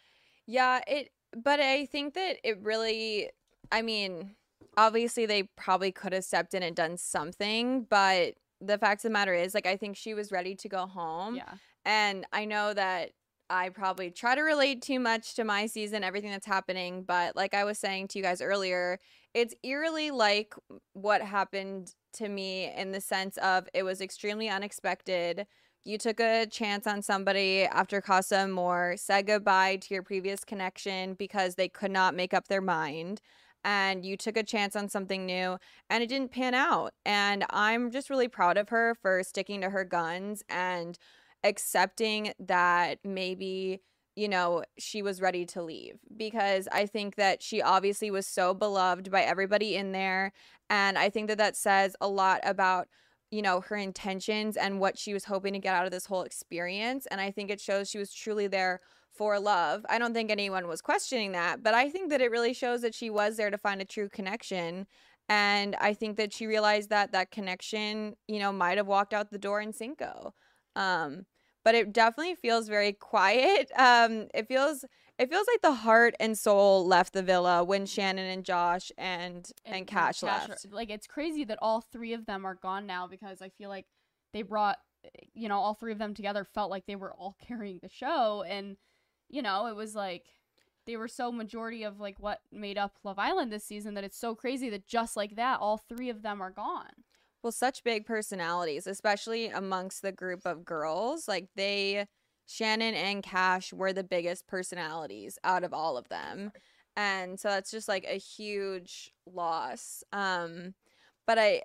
Yeah, it but I think that it really I mean, obviously they probably could have stepped in and done something, but the fact of the matter is, like, I think she was ready to go home. Yeah. And I know that I probably try to relate too much to my season, everything that's happening. But like I was saying to you guys earlier, it's eerily like what happened to me in the sense of it was extremely unexpected. You took a chance on somebody after Casa Amor, said goodbye to your previous connection because they could not make up their mind. And you took a chance on something new and it didn't pan out. And I'm just really proud of her for sticking to her guns and accepting that maybe you know she was ready to leave because i think that she obviously was so beloved by everybody in there and i think that that says a lot about you know her intentions and what she was hoping to get out of this whole experience and i think it shows she was truly there for love. I don't think anyone was questioning that but i think that it really shows that she was there to find a true connection and i think that she realized that that connection you know might have walked out the door in cinco. Um but it definitely feels very quiet. Um, it feels it feels like the heart and soul left the villa when Shannon and Josh and and, Cash, left. are- like it's crazy that all three of them are gone now because I feel like they brought, you know, all three of them together felt like they were all carrying the show, and you know, it was like they were so majority of like what made up Love Island this season that it's so crazy that just like that, all three of them are gone. Well, such big personalities, especially amongst the group of girls. Like they, Shannon and Cash were the biggest personalities out of all of them. And so that's just like a huge loss. Um, but I,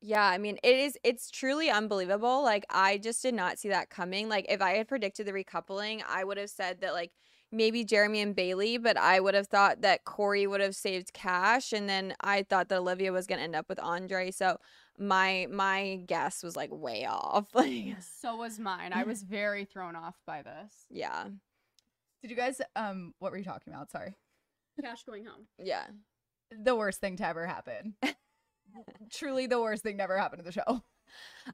yeah, I mean, it is, it's truly unbelievable. Like, I just did not see that coming. Like, if I had predicted the recoupling, I would have said that, like, maybe Jeremy and Bailey, but I would have thought that Korey would have saved Cash. And then I thought that Olivia was going to end up with Andre. So my my guess was like way off. Like So was mine. I was very thrown off by this. yeah. Did you guys um what were you talking about? Sorry. Cash going home. Yeah. The worst thing to ever happen. Truly the worst thing never happened happen to the show.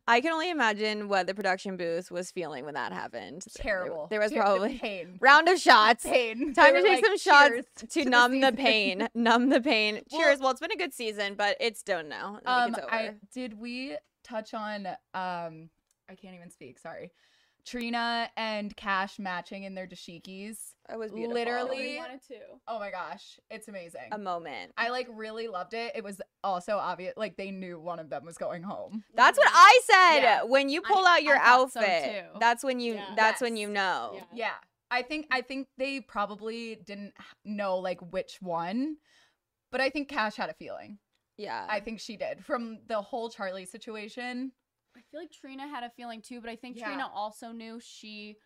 I can only imagine what the production booth was feeling when that happened. Terrible. There, was Ter- probably pain. round of shots. Pain. Time They to take like, some shots "Cheers to numb the season." pain. numb the pain. Well- Cheers. Well, it's been a good season, but it's done now. Like, Um, it's over. I did we touch on um I can't even speak, sorry. Trina and Cash matching in their dashikis. it was beautiful. literally- wanted to. Oh my gosh, it's amazing. a moment. I like really loved it. It was also obvious like they knew one of them was going home. That's what I said. Yeah. When you I- pull out your I thought so outfit, that's when you. Yeah. That's when you know. Yeah. Yeah. I think I think they probably didn't know like which one, but I think Cash had a feeling. Yeah. I think she did from the whole Charlie situation. I feel like Trina had a feeling too, but I think Yeah. Trina also knew she,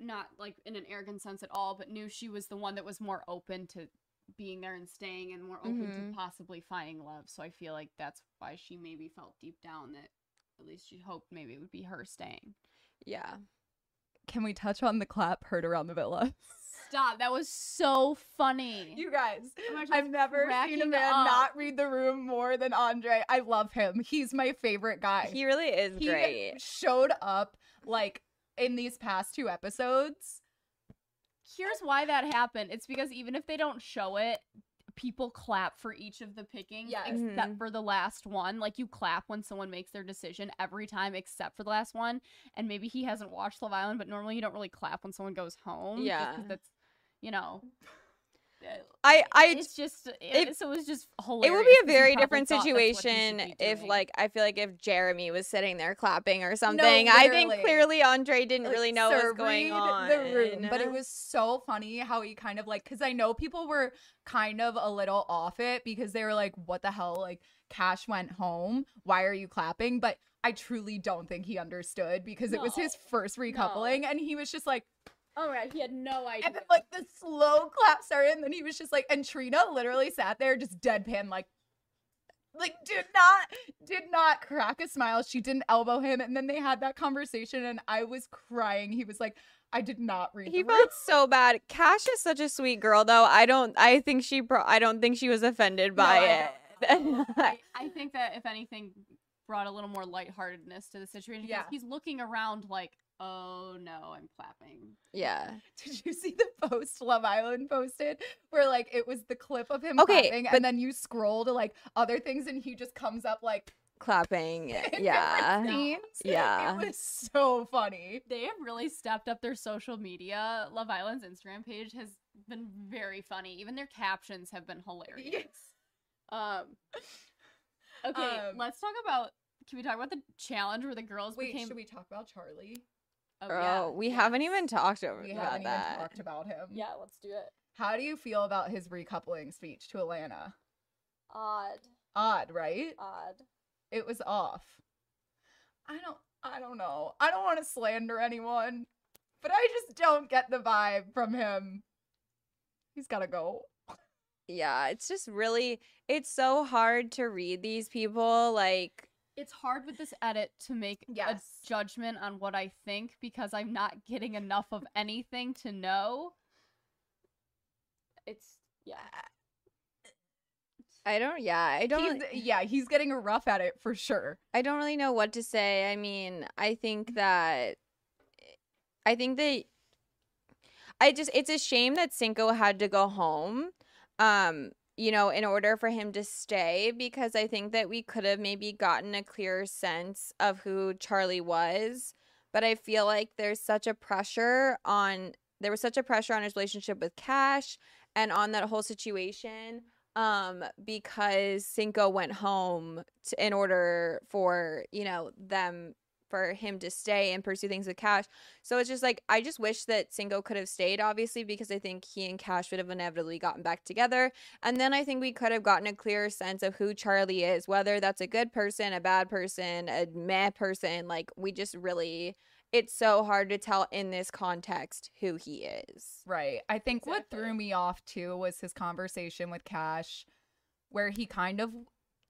not like in an arrogant sense at all, but knew she was the one that was more open to being there and staying and more open Mhm. to possibly finding love. So I feel like that's why she maybe felt deep down that at least she hoped maybe it would be her staying. yeah. Can we touch on the clap heard around the villa? Stop. That was so funny. You guys, Oh my gosh, I've never seen a man up. not read the room more than Andre. I love him. He's my favorite guy. He really is He great. showed up like in these past two episodes. Here's why that happened. It's because even if they don't show it, people clap for each of the pickings Yes. except Mhm. for the last one. Like you clap when someone makes their decision every time except for the last one. And maybe he hasn't watched Love Island, but normally you don't really clap when someone goes home. Yeah. that's you know. I I it's just it, it- so it was just it would be a very different thought that's what he should situation if like I feel like if Jeremy was sitting there clapping or something. I think clearly Andre didn't like, really know what was going on. the room. But it was so funny how he kind of like because I know people were kind of a little off it because they were like, "What the hell?" Like Cash went home. Why are you clapping? But I truly don't think he understood because it was his first recoupling, and he was just like, Oh my god, he had no idea. and then like the slow clap started, and then he was just like, and Trina literally sat there just deadpan like. Like did not did not crack a smile. She didn't elbow him, and then they had that conversation, and I was crying. He was like, "I did not read." he felt so bad. Cash is such a sweet girl, though. I don't. I think she. Pro- I don't think she was offended by I it. I, I think that if anything brought a little more lightheartedness to the situation. Yeah. He's looking around like, oh no, I'm clapping. Yeah. Did you see the post Love Island posted where like it was the clip of him Okay, clapping but- and then you scroll to like other things and he just comes up like Clapping. Yeah. scenes? Yeah. It was so funny. They have really stepped up their social media. Love Island's Instagram page has been very funny. Even their captions have been hilarious. Um Okay, Um, let's talk about can we talk about the challenge where the girls Wait, became should we talk about Charlie? Oh, Oh, yeah, we haven't even talked over We about haven't that. even talked about him. Yeah, let's do it. How do you feel about his recoupling speech to Alana? Odd. Odd, right? Odd. It was off. I don't I don't know. I don't want to slander anyone, but I just don't get the vibe from him. He's got to go. Yeah, it's just really it's so hard to read these people like It's hard with this edit to make Yes. a judgment on what I think because I'm not getting enough of anything to know. It's yeah. I don't yeah, I don't He's, yeah, he's getting a rough at it for sure. I don't really know what to say. I mean, I think that I think that I just it's a shame that Cinco had to go home. Um, you know, in order for him to stay because I think that we could have maybe gotten a clearer sense of who Charlie was, but I feel like there's such a pressure on there was such a pressure on his relationship with Cash and on that whole situation um because Cinco went home to, in order for you know them for him to stay and pursue things with Cash. So it's just like I just wish that Cinco could have stayed obviously because I think he and Cash would have inevitably gotten back together and then I think we could have gotten a clearer sense of who Charlie is whether that's a good person, a bad person, a meh person like we just really it's so hard to tell in this context who he is. Right. I think what threw me off too was his conversation with Cash, where he kind of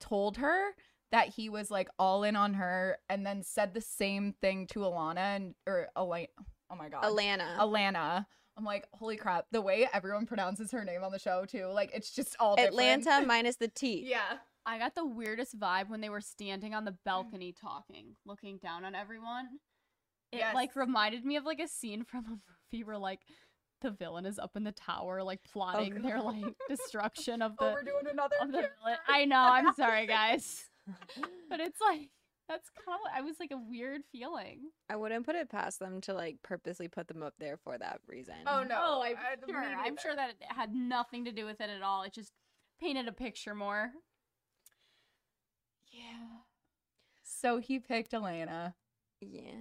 told her that he was like all in on her and then said the same thing to Alana and or Elaine. Oh my god. Alana. Alana. I'm like, holy crap. The way everyone pronounces her name on the show too, like it's just all different. Atlanta minus the T. yeah. I got the weirdest vibe when they were standing on the balcony talking, looking down on everyone. It like reminded me of like a scene from a movie where like the villain is up in the tower, like oh, plotting their like destruction of the. Oh, the we're doing another of the villain. I know, I'm sorry guys. But it's like that's kind of I was like a weird feeling. I wouldn't put it past them to like purposely put them up there for that reason. Oh no. oh, I'm I- me sure. I'm sure that it had nothing to do with it at all. It just painted a picture more. Yeah. So he picked Elena. Yeah.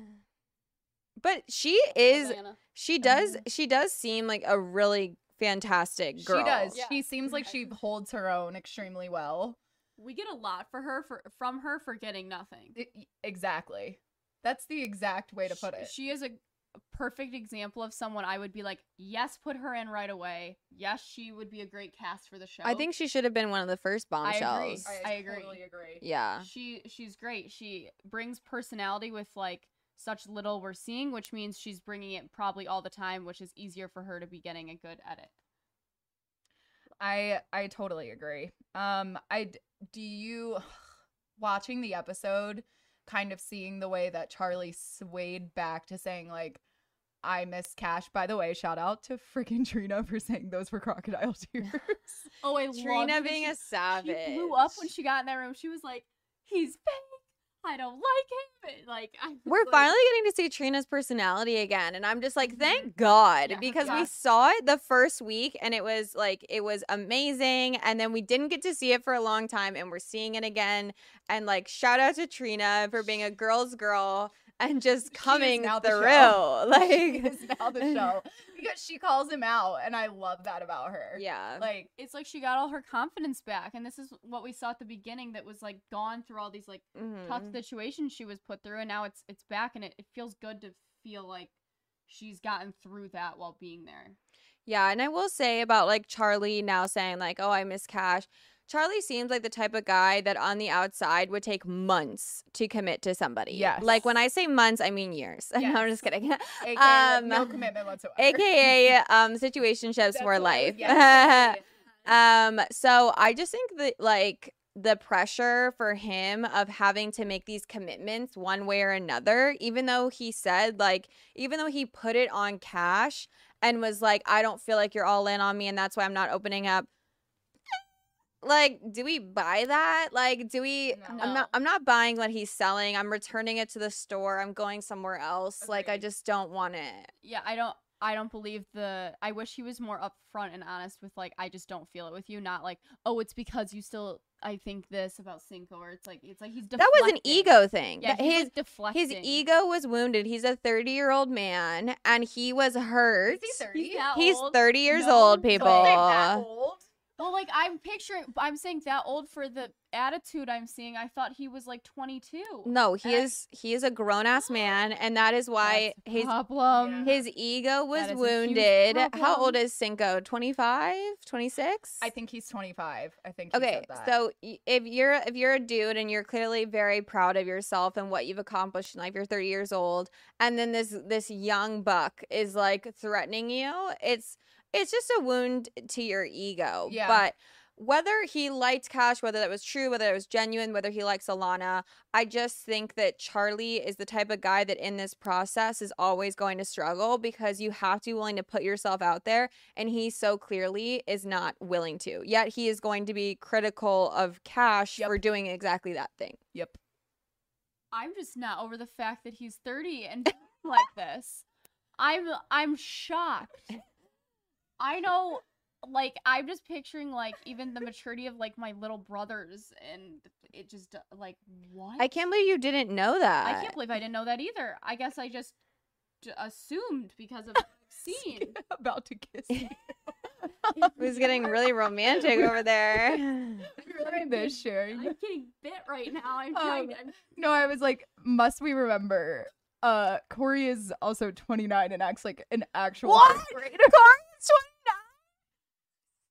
But she is Atlanta. she does she does seem like a really fantastic girl. She does. Yeah. She seems like she holds her own extremely well. We get a lot for her for from her for getting nothing. I- y- exactly. That's the exact way to put She- it. She is a, a perfect example of someone I would be like, yes, put her in right away. Yes, she would be a great cast for the show. I think she should have been one of the first bombshells. I agree. bombshells. I agree. totally agree. Yeah. she she's great. She brings personality with like such little we're seeing, which means she's bringing it probably all the time, which is easier for her to be getting a good edit. I I totally agree. Um I d- do you watching the episode kind of seeing the way that Charlie swayed back to saying like I miss Cash. By the way, shout out to freaking Trina for saying those were crocodile tears. Oh, I love Trina being a savage. She blew up when she got in that room. She was like, "He's fake. I don't like him." Like I was We're like- finally getting to see Trina's personality again. And I'm just like, mm-hmm. thank God. Yeah. because we saw it the first week and it was like, it was amazing. And then we didn't get to see it for a long time and we're seeing it again. And like, shout out to Trina for being a girl's girl and just coming now the through. show. Like, is now the show because she calls him out, and I love that about her. yeah. like It's like she got all her confidence back, and this is what we saw at the beginning. That was like gone through all these like tough Mhm. situations she was put through, and now it's it's back, and it, it feels good to feel like she's gotten through that while being there. Yeah, and I will say about like Charlie now saying like, "Oh, I miss Cash." Charlie seems like the type of guy that on the outside would take months to commit to somebody. Yes. Like when I say months, I mean years. no, I'm just kidding. AKA, like, Um, no commitment whatsoever. AKA um situationships for life. yes. um so I just think that like the pressure for him of having to make these commitments one way or another, even though he said, like, even though he put it on cash and was like, I don't feel like you're all in on me, and that's why I'm not opening up. Like, do we buy that? Like, do we? No. I'm not. I'm not buying what he's selling. I'm returning it to the store. I'm going somewhere else. Like, I just don't want it. Yeah, I don't I don't believe the I wish he was more upfront and honest with like I just don't feel it with you, not like, oh, it's because you still I think this about Cinco or it's like it's like he's That was an ego thing. Yeah, he's his deflecting. his ego was wounded. He's a 30 year old man, and he was hurt. Is he 30? He's He's 30 years No, old, people. Say that old. Well, like I'm picturing I'm saying that old for the attitude I'm seeing. I thought he was like 22. No, he And I- is he is a grown ass man, and that is why his problem. his ego was That is a huge wounded. How old is Cinco? 25, 26? I think he's 25. I think. He Okay, said that. so if you're if you're a dude and you're clearly very proud of yourself and what you've accomplished in life, you're 30 years old, and then this this young buck is like threatening you, it's it's just a wound to your ego. Yeah. But whether he liked Cash, whether that was true, whether it was genuine, whether he likes Alana, I just think that Charlie is the type of guy that in this process is always going to struggle because you have to be willing to put yourself out there. And he so clearly is not willing to. Yet he is going to be critical of Cash Yep. for doing exactly that thing. Yep. I'm just not over the fact that he's 30 and like this. I'm I'm shocked. I know like I'm just picturing like even the maturity of like my little brothers and it just like what? I can't believe you didn't know that. I can't believe I didn't know that either. I guess I just j- assumed because of what About to kiss you. It was getting really romantic over there. Really this sharing. I'm getting bit right now. I'm Um, trying to I'm- No, I was like, must we remember? Uh, Korey is also 29 and acts like an actual What? fifth grader.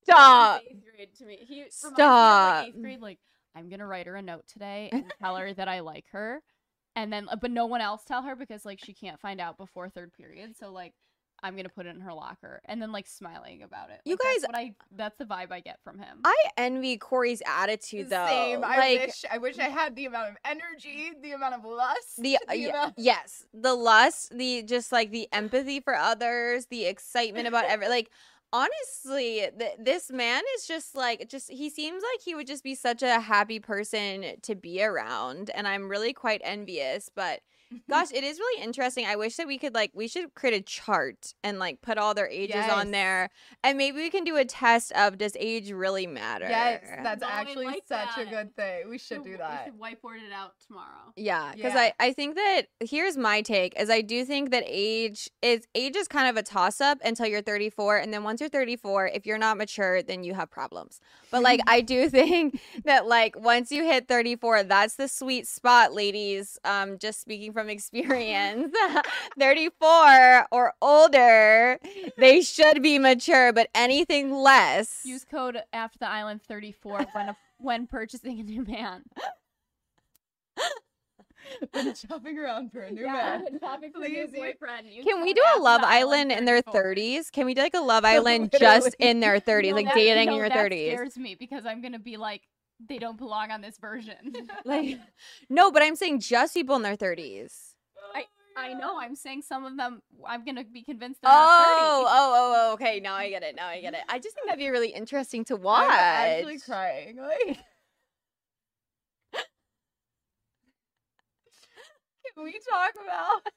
Stop. eighth grade to me. He reminds me of, Stop. like, eighth grade. Like I'm gonna write her a note today and tell her that I like her, and then uh, but no one else tell her because like she can't find out before third period. So like I'm gonna put it in her locker and then like smiling about it. You Like, that's guys- what I that's the vibe I get from him. I envy Korey's attitude though. Same. I like wish. I wish I had the amount of energy, the amount of lust, the, uh, the ye- amount- yes, the lust, the just like the empathy for others, the excitement about every like honestly, th- this man is just like just he seems like he would just be such a happy person to be around and I'm really quite envious, but gosh, it is really interesting. I wish that we could like we should create a chart and like put all their ages on there and maybe we can do a test of does age really matter? Yes, that's No, actually like such a good thing. We should We do We that. should whiteboard it out tomorrow. Yeah, because Yeah. I, I think that here's my take is I do think that age is age is kind of a toss up until you're 34, and then once you're 34, if you're not mature, then you have problems. But like I do think that like once you hit 34, that's the sweet spot, ladies. Um, just speaking from experience, 34 or older, they should be mature, but anything less. Use code after the island 34 when a, when purchasing a new man. Been shopping around for a new yeah, man. topic for new Please, you- boyfriend. Can we do a Love the Island in their 34. 30s? Can we do like a Love Island just in their 30s, No, like that- dating no, in your that 30s? scares me because I'm gonna be like, they don't belong on this version. Like, no, but I'm saying just people in their 30s. I I know. I'm saying some of them. I'm gonna be convinced Oh, they're oh, not oh, oh, okay. Now I get it. Now I get it. I just think that'd be really interesting to watch. I'm actually crying. Like, can we talk about?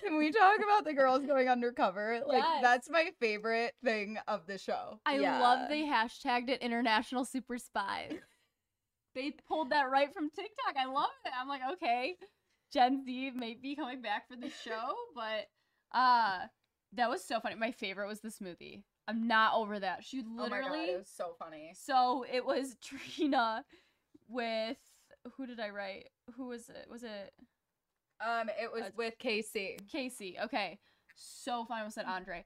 Can we talk about the girls going undercover? Like, Yes. that's my favorite thing of the show. I Yeah. love they hashtagged it International Super Spies. they pulled that right from TikTok. I love it. I'm like, okay, Gen Z may be coming back for the show, but uh, that was so funny. My favorite was the smoothie. I'm not over that. She literally Oh my God, it was so funny. So it was Trina with who did I write? Who was it? Was it Um, it was Uh, with Casey. Casey? Okay, so fun. I almost said Andre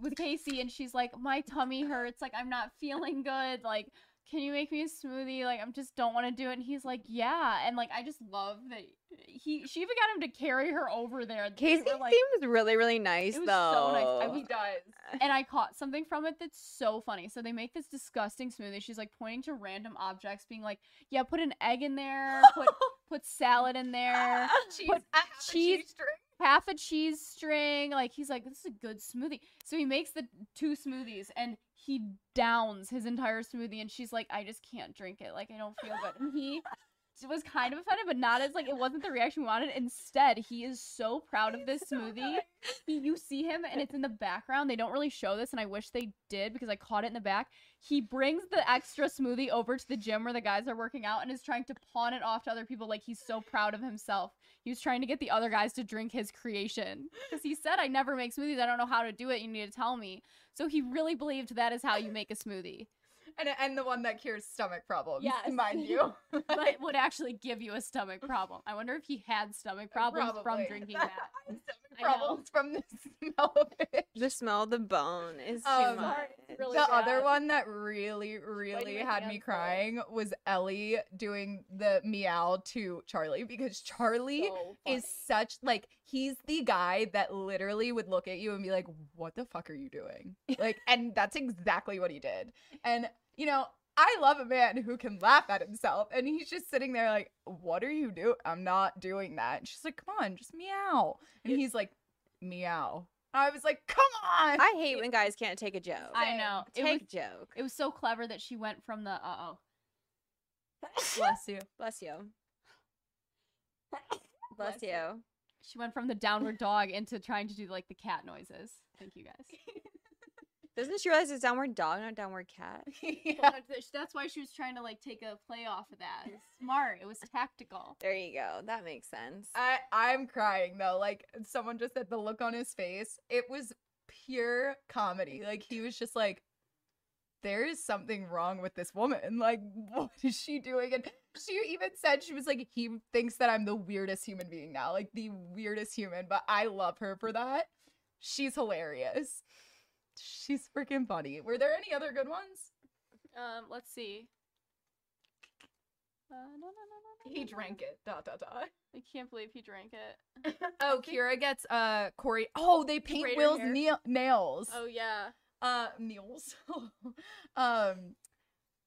with Casey, and she's like, "My tummy hurts. Like I'm not feeling good. Like can you make me a smoothie? Like, I'm just don't want to do it. And he's like, yeah. And like, I just love that he. She even got him to carry her over there. Casey were, like, seems really, really nice It was though. so nice. I He does. and I caught something from it that's so funny. So they make this disgusting smoothie. She's like pointing to random objects, being like, "Yeah, put an egg in there, put put salad in there, cheese, put half a cheese- cheese string. half a cheese string." Like he's like, "This is a good smoothie." So he makes the two smoothies and he downs his entire smoothie. And she's like, "I just can't drink it. Like I don't feel good." And he was kind of offended, but not as like it wasn't the reaction we wanted. Instead, he is so proud of this smoothie. He, you see him and it's in the background. They don't really show this, and I wish they did because I caught it in the back. He brings the extra smoothie over to the gym where the guys are working out and is trying to pawn it off to other people like he's so proud of himself. He was trying to get the other guys to drink his creation because he said, I never make smoothies. I don't know how to do it. You need to tell me. So he really believed that is how you make a smoothie. And, and the one that cures stomach problems, Yes. mind you. But would actually give you a stomach problem. I wonder if he had stomach problems from drinking that. Stomach I know. problems from the smell of it. the smell of the bone is too Um, much. really the other one that really, really had me hands, though. crying was Ellie doing the meow to Charlie because Charlie So is such like he's the guy that literally would look at you and be like, "What the fuck are you doing?" Like, and that's exactly what he did. And you know, I love a man who can laugh at himself, and he's just sitting there like, "What are you doing? I'm not doing that." And she's like, "Come on, just meow," and he's like, "Meow." I was like, "Come on!" I hate when guys can't take a joke. I know. It was, take a joke. it was so clever that she went from the uh oh. Bless you. Bless you. Bless Bless you. She went from the downward dog into trying to do like the cat noises. Thank you guys. Doesn't she realize it's downward dog, not downward cat? yeah. That's- That's why she was trying to like take a play off of that. Smart. It was tactical. There you go. That makes sense. I I'm crying though. Like someone just said the look on his face. It was pure comedy. Like he was just like there is something wrong with this woman. Like what is she doing? And she even said she was like he thinks that I'm the weirdest human being now. Like the weirdest human, but I love her for that. She's hilarious. She's freaking funny. Were there any other good ones? Um, let's see. Uh, no, no, no, no, no, He drank it. Dot dot dot. I can't believe he drank it. Oh, Kyra gets uh Korey. Oh, they paint Will's nails. Oh yeah. uh nails. um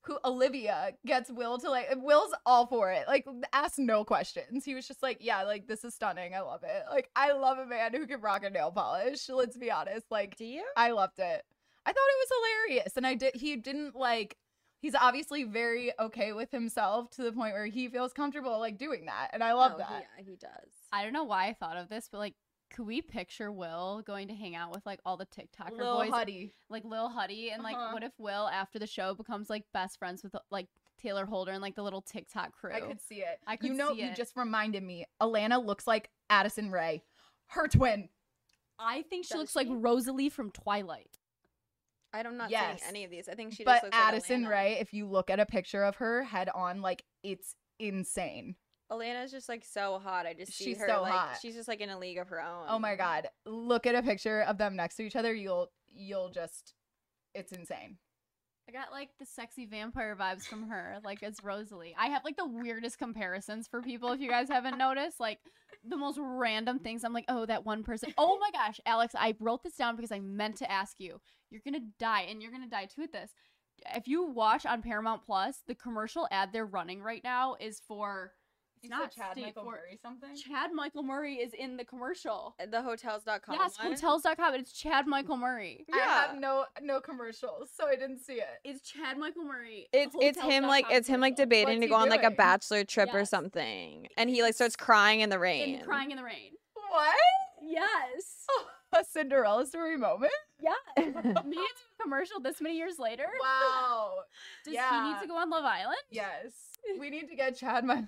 who Olivia gets Will to like Will's all for it. Like ask no questions. He was just like, Yeah, like this is stunning. I love it. Like I love a man who can rock a nail polish. Let's be honest. Like Do you? I loved it. I thought it was hilarious. And I did he didn't like he's obviously very okay with himself to the point where he feels comfortable like doing that. And I love oh, No, that. He, he does. I don't know why I thought of this, but like, could we picture Will going to hang out with like all the TikToker Lil boys, Huddy. like Lil Huddy, and like, Uh-huh. what if Will after the show becomes like best friends with like Taylor Holder and like the little TikTok crew? I could see it. I could you know, see you it. just reminded me. Alana looks like Addison Rae, her twin. I think she Does looks like? Rosalie from Twilight. I don't Yes. saying any of these. I think she just But looks like Addison Rae, if you look at a picture of her head on, like it's insane. Alana's just like so hot. I just see She's her so like hot. she's just like in a league of her oh own. Oh my god, look at a picture of them next to each other. You'll you'll just, it's insane. I got like the sexy vampire vibes from her, like as Rosalie. I have like the weirdest comparisons for people if you guys haven't noticed. Like the most random things. I'm like, oh, that one person. Oh my gosh, Alex, I wrote this down because I meant to ask you. You're gonna die, and you're gonna die too at this. If you watch on Paramount Plus, the commercial ad they're running right now is for it's not Chad State Murray, something. Chad Michael Murray is in the commercial. The hotels.com. yes, one? hotels.com, it's Chad Michael Murray. I have no no commercials, so I didn't see it. It's Chad Michael Murray. It's it's him like Hotels.com it's him like debating What's to go on like a bachelor trip or something, and he like starts crying in the rain. in crying in the rain. What? Yes. A Cinderella story moment? Yeah. Me it a commercial this many years later. Wow. Does he need to go on Love Island? Yes. We need to get Chad my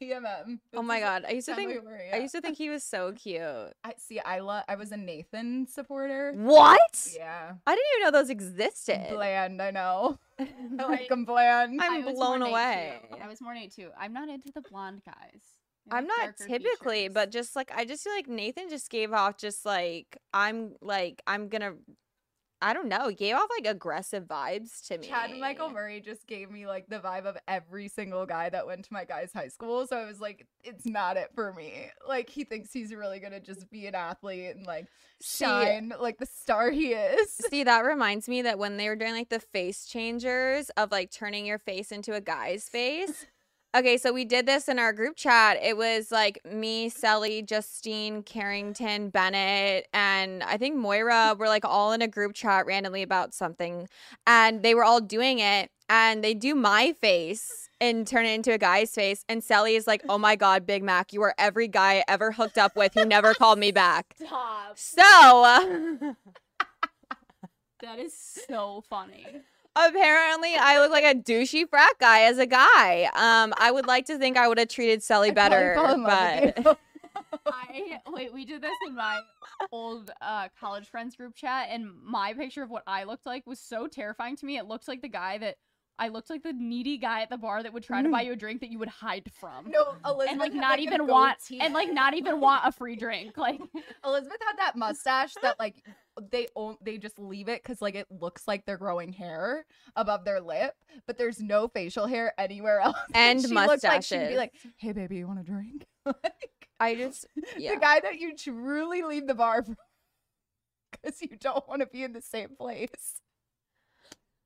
CMM. Oh my god, I used to think Michael Murray, I used to think he was so cute. I see. I love. I was a Nathan supporter. What? Yeah, I didn't even know those existed. bland. I know. I Right. like him bland. I'm blown away. I was more Nate too. I'm not into the blonde guys. I I'm like not typically, features. but just like I just feel like Nathan just gave off just like I'm like I'm gonna I don't know, gave off like aggressive vibes to me. Chad and Michael Murray just gave me like the vibe of every single guy that went to my guy's high school. So I was like, it's not it for me. Like he thinks he's really gonna just be an athlete and like See- shine like the star he is. See, that reminds me that when they were doing like the face changers of like turning your face into a guy's face. Okay, so we did this in our group chat. It was like me, Sally, Justine, Carrington, Bennett, and I think mm. Moira were like all in a group chat randomly about something. And they were all doing it. And they do my face and turn it into a guy's face. And Sally is like, oh my God, Big Mac, you are every guy I ever hooked up with who never called me back. Stop. So. That is so funny. Apparently I look like a douchey frat guy as a guy. Um, I would like to think I would have treated Sally better, fell in love with but. I wait, we did this in my old uh, college friends group chat, and my picture of what I looked like was so terrifying to me. It looked like the guy that I looked like the needy guy at the bar that would try to buy you a drink that you would hide from. no, Elizabeth and like had, not a even want goatee. and like not even want a free drink. Like Elizabeth had that mustache that like they own they just leave it because like it looks like they're growing hair above their lip, but there's no facial hair anywhere else. And she looks like she'd be like, "Hey, baby, you want a drink?" like, I just yeah. the guy that you truly leave the bar because you don't want to be in the same place.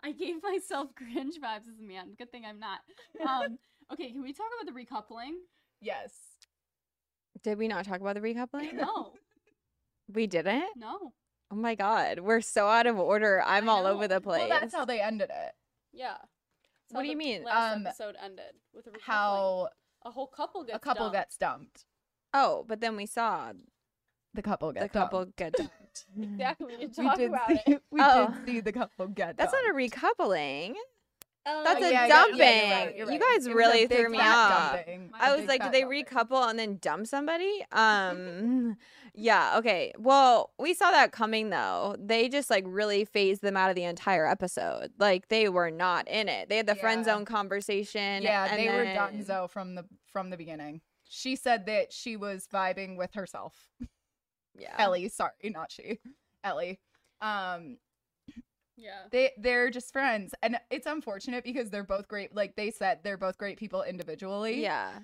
I gave myself cringe vibes as a man. Good thing I'm not. Um okay, can we talk about the recoupling? Yes. Did we not talk about the recoupling? No. We didn't? No. Oh my god, we're so out of order. I'm I all over the place. Well, that's how they ended it. Yeah. That's What do you mean? Last Um, episode ended with a. How a whole couple gets a couple dumped. gets dumped. oh, but then we saw The couple get the gets couple dumped. get dumped. Exactly. We did We talk did about see, it. we Oh. did see the couple get dumped. That's not a recoupling. Oh, That's a yeah, yeah, dumping. yeah, you're right, you're You guys really threw me off. I was like, did they dumping. recouple and then dump somebody? Um, yeah, okay. Well, we saw that coming though. They just like really phased them out of the entire episode. Like they were not in it. They had the friend zone conversation. Yeah, and they were then- donezo from the from the beginning. She said that she was vibing with herself. Yeah. Ellie, sorry, not she. Ellie. Um yeah. they they're just friends and it's unfortunate because they're both great like they said they're both great people individually Yeah.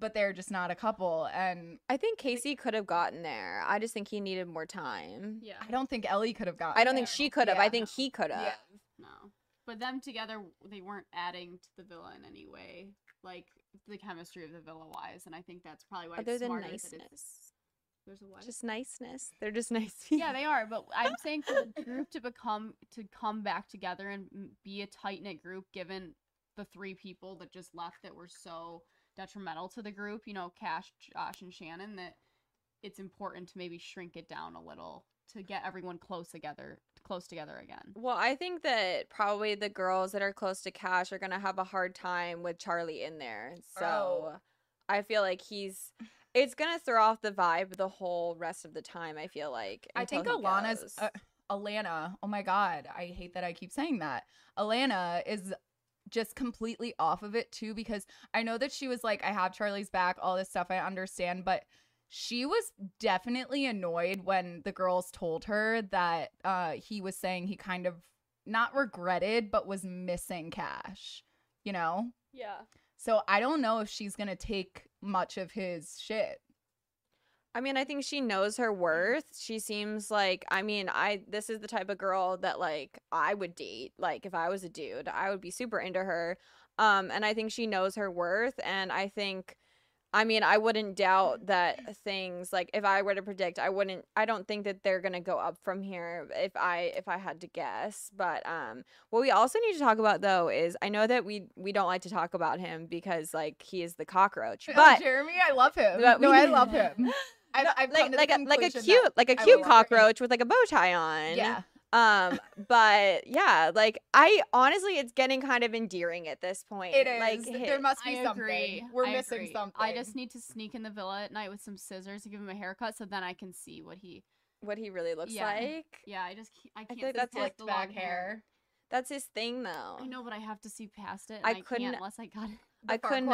but they're just not a couple and I think Casey could have gotten there. I just think he needed more time. Yeah. i don't think ellie could have gotten I don't think she could have. I think he could have. Yeah. No. But them together, they weren't adding to the villa in any way, like the chemistry of the villa wise, and I think that's probably why Other it's than smarter that niceness. it's there's a what? Just niceness. They're just nice people. yeah, they are. But I'm saying for the group to become to come back together and be a tight knit group, given the three people that just left that were so detrimental to the group, you know, Cash, Josh, and Shannon, that it's important to maybe shrink it down a little to get everyone close together, close together again. Well, I think that probably the girls that are close to Cash are gonna have a hard time with Charlie in there. So Oh. I feel like he's it's gonna throw off the vibe the whole rest of the time, I feel like. i think until alana's uh, alana oh my god i hate that i keep saying that alana is just completely off of it too because i know that she was like i have charlie's back all this stuff i understand but she was definitely annoyed when the girls told her that uh he was saying he kind of not regretted but was missing cash you know Yeah. so i don't know if she's gonna take much of his shit I mean, I think she knows her worth. She seems like I mean, I this is the type of girl that like I would date. Like if I was a dude, I would be super into her. Um and I think she knows her worth and I think I mean, I wouldn't doubt that things like if I were to predict, I wouldn't I don't think that they're going to go up from here if I if I had to guess. But um what we also need to talk about though is I know that we we don't like to talk about him because like he is the cockroach. Oh, But jeremy i love him but no we- i love him I've, I've like like a like a cute like a cute will never eat- cockroach with like a bow tie on. yeah Um, but yeah, like I honestly, it's getting kind of endearing at this point. It is. Like there must be I something. agree. We're I missing agree. something. I just need to sneak in the villa at night with some scissors to give him a haircut, so then I can see what he. what he really looks Yeah. like. Yeah, I just ca- I can't. feel like that's past the back long hair. That's his thing, though. I know, but I have to see past it. And I I, couldn't- can't unless I got it. The I couldn't.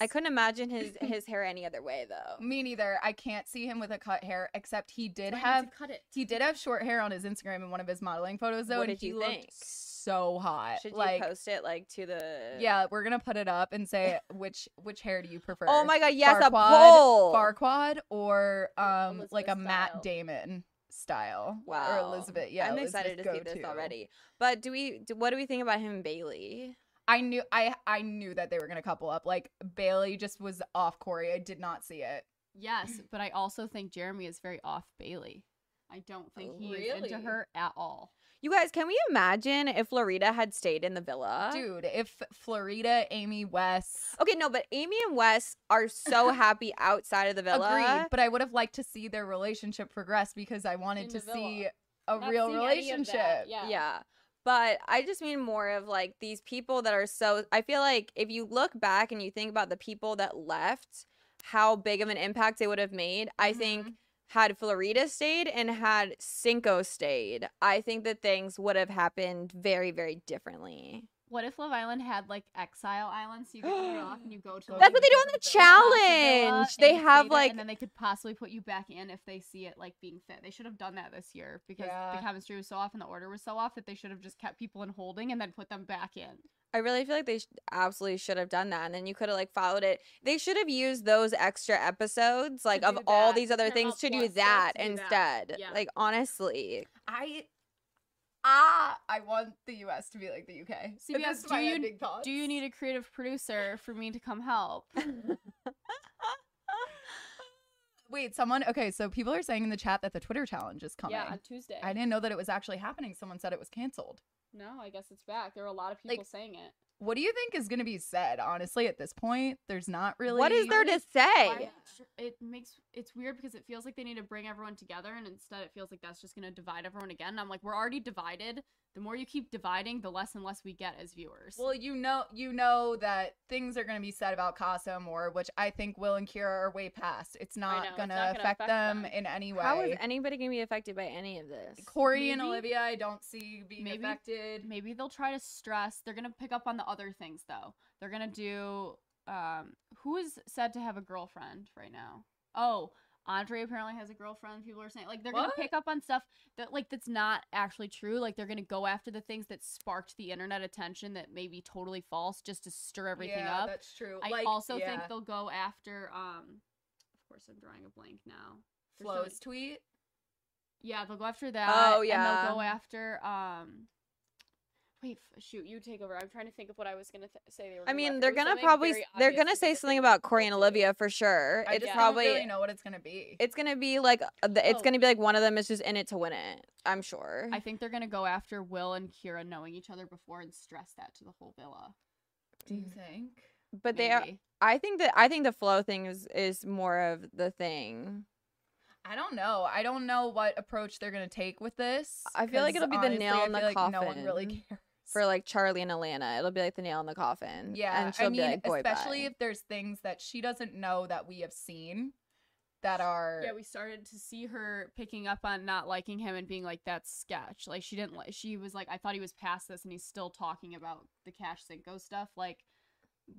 I couldn't imagine his his hair any other way though. Me neither. I can't see him with a cut hair, except he did That's why have cut it. he did have short hair on his Instagram in one of his modeling photos though. What and did he you looked think? So hot. Should you post it like to the yeah, we're gonna put it up and say which which hair do you prefer? Oh my god, yes, a Farquaad, poll. Farquaad or um like a Elizabeth Matt. Damon style. Wow. Or Elizabeth. Yeah, I'm Elizabeth excited to see this go-to. already. But do we do, what do we think about him and Bailey? I knew I I knew that they were gonna couple up. Like Bailey just was off Korey. I did not see it. Yes, but I also think Jeremy is very off Bailey. I don't think Oh, he is into her at all. You guys, can we imagine if Florida had stayed in the villa? Dude, if Florida, Amy West Okay, no, but Amy and Wes are so happy outside of the villa. Agreed, but I would have liked to see their relationship progress because I wanted In to the see a Not real seeing any of that, relationship. Yeah. Yeah. But I just mean more of like these people that are so. I feel like if you look back and you think about the people that left, how big of an impact they would have made. I think Mhm. had Florida stayed and had Cinco stayed, I think that things would have happened very, very differently. What if Love Island had like Exile Island, so you get thrown off and you go to That's That's what they do on the Casa Casa Villa, challenge. They have there, like and then they could possibly put you back in if they see it like being fit. They should have done that this year because Yeah. the chemistry was so off and the order was so off that they should have just kept people in holding and then put them back in. I really feel like they sh- absolutely should have done that, and then you could have like followed it. They should have used those extra episodes, like of do all these other Paramount things, to do that to do that. instead. Yeah. Like honestly, I ah I want the US to be like the UK. CBS, That's do you-. Do you need a creative producer for me to come help? Wait, someone okay, so people are saying in the chat that the Twitter challenge is coming. Yeah, on Tuesday. I didn't know that it was actually happening. Someone said it was canceled. No, I guess it's back. There were a lot of people Like, saying it. What do you think is going to be said? Honestly, at this point, there's not really. what is there to say? It makes it's weird because it feels like they need to bring everyone together, and instead it feels like that's just gonna divide everyone again. And I'm like, we're already divided. The more you keep dividing, the less and less we get as viewers. Well, you know, you know that things are going to be said about Casa Amor, which I think Will and Kyra are way past. It's not going to affect, affect them, them. in any way. How is anybody gonna be affected by any of this? Korey and Olivia, I don't see being Maybe- affected. maybe they'll try to stress. They're gonna pick up on the other things though. They're gonna do. Um, who is said to have a girlfriend right now? Oh, Andre apparently has a girlfriend. People are saying like they're What? gonna pick up on stuff that like that's not actually true. Like they're gonna go after the things that sparked the internet attention that may be totally false just to stir everything yeah, up. that's true. I like, also yeah. think they'll go after. Um, of course, I'm drawing a blank now. There's so Flo's tweet. yeah, they'll go after that. Oh, yeah. And they'll go after um Wait, shoot, you take over. I'm trying to think of what I was gonna th- say. They were I mean, after. they're gonna probably they're gonna say something about Korey and. Olivia for sure. I It's just probably don't really know what it's going to be. it's gonna be like uh, the, it's Oh. gonna be like one of them is just in it to win it. I'm sure. I think they're gonna go after Will and Kyra knowing each other before and stress that to the whole villa. do you think? but they are. I think that I think the flow thing is is more of the thing. I don't know. I don't know what approach they're going to take with this. I feel like it'll be the honestly, nail in the feel like No one really coffin cares. For like Charlie and Alana, it'll be like the nail in the coffin. Yeah, and she'll I mean, be like, "Boy, especially bye." if there's things that she doesn't know that we have seen that are Yeah, we started to see her picking up on not liking him and being like, "That's sketch." Like she didn't. Like she was like, "I thought he was past this, and he's still talking about the Cash Cinco stuff." Like,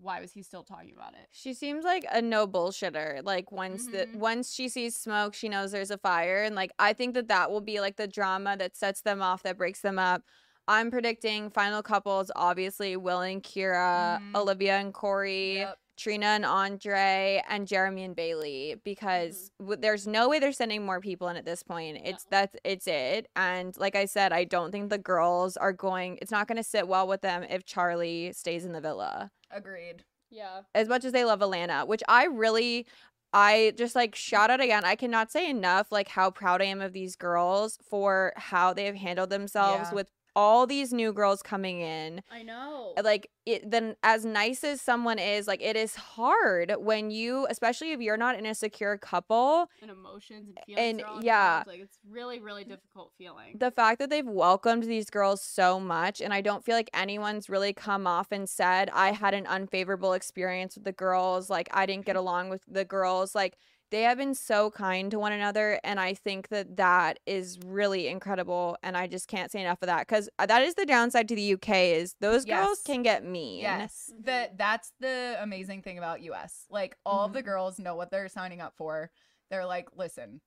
why was he still talking about it? She seems like a no bullshitter. Like once the Mhm. once she sees smoke, she knows there's a fire, and like I think that that will be like the drama that sets them off, that breaks them up. I'm predicting final couples, obviously Will and Kyra, Mhm. Olivia and Korey, Yep. Trina and Andre, and Jeremy and Bailey. Because w- there's no way they're sending more people in at this point. It's that's it's it. And like I said, I don't think the girls are going. It's not going to sit well with them if Charlie stays in the villa agreed. Yeah. as much as they love Alana, which I really I just like shout out again. I cannot say enough like how proud I am of these girls for how they have handled themselves Yeah. with all these new girls coming in. I know. Uh, like it then as nice as someone is, like it is hard when you especially if you're not in a secure couple, and emotions and feelings. And, yeah. like it's really, really difficult feeling. the fact that they've welcomed these girls so much and i don't feel like anyone's really come off and said i had an unfavorable experience with the girls like i didn't get along with the girls like they have been so kind to one another and i think that that is really incredible and i just can't say enough of that because uh, that is the downside to the uk is those girls can get mean Yes. The that's the amazing thing about US. Like all of the mm-hmm. girls know what they're signing up for. They're like, listen,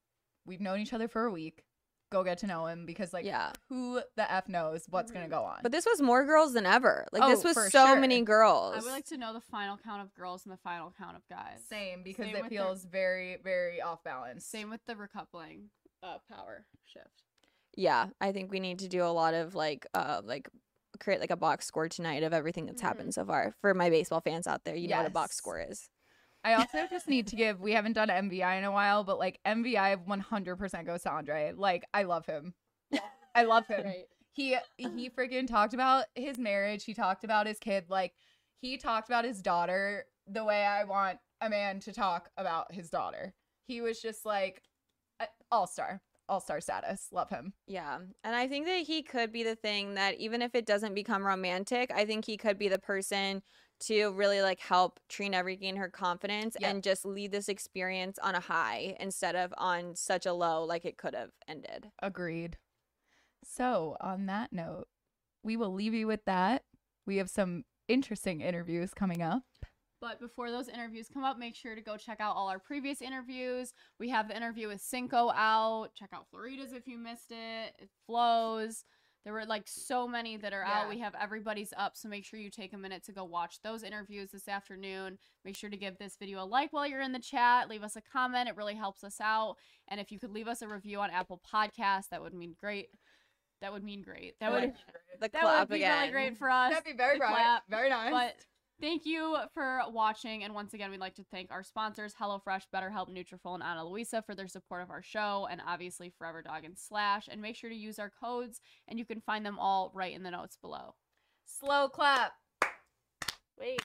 we've known each other for a week. Go get to know him because like yeah who the F knows what's gonna Mhm. go on. but this was more girls than ever like this Oh, was so sure. many girls I would like to know the final count of girls and the final count of guys. same because Same it with their- feels very, very off balance. Same with the recoupling uh, power shift. yeah i think we need to do a lot of like uh like create like a box score tonight of everything that's Mhm. happened so far for my baseball fans out there you know what a box score is I also just need to give we haven't done MVI in a while, but like MVI 100% goes to Andre. Like I love him. I love him. He uh-huh. he freaking talked about his marriage. He talked about his kid. Like he talked about his daughter the way I want a man to talk about his daughter. He was just like all star, all star status. Love him. Yeah. And I think that he could be the thing that even if it doesn't become romantic, I think he could be the person to really like help Trina regain her confidence Yeah. and just lead this experience on a high instead of on such a low like it could have ended. Agreed. So on that note, we will leave you with that. We have some interesting interviews coming up. But before those interviews come up, make sure to go check out all our previous interviews. We have the interview with Cinco out. Check out Florida's if you missed it. It flows. There were like so many that are out. We have everybody's up, so make sure you take a minute to go watch those interviews this afternoon. Make sure to give this video a like while you're in the chat. Leave us a comment. It really helps us out. And if you could leave us a review on Apple Podcasts, that would mean great. That would mean great. That would The that clap would be again. really great for us. That'd be very The bright, clap. very nice. But thank you for watching. And once again, we'd like to thank our sponsors, HelloFresh, BetterHelp, Nutrafol, and Ana Luisa for their support of our show, and obviously Forever Dog and Slash. And make sure to use our codes, and you can find them all right in the notes below. Slow clap. Wait.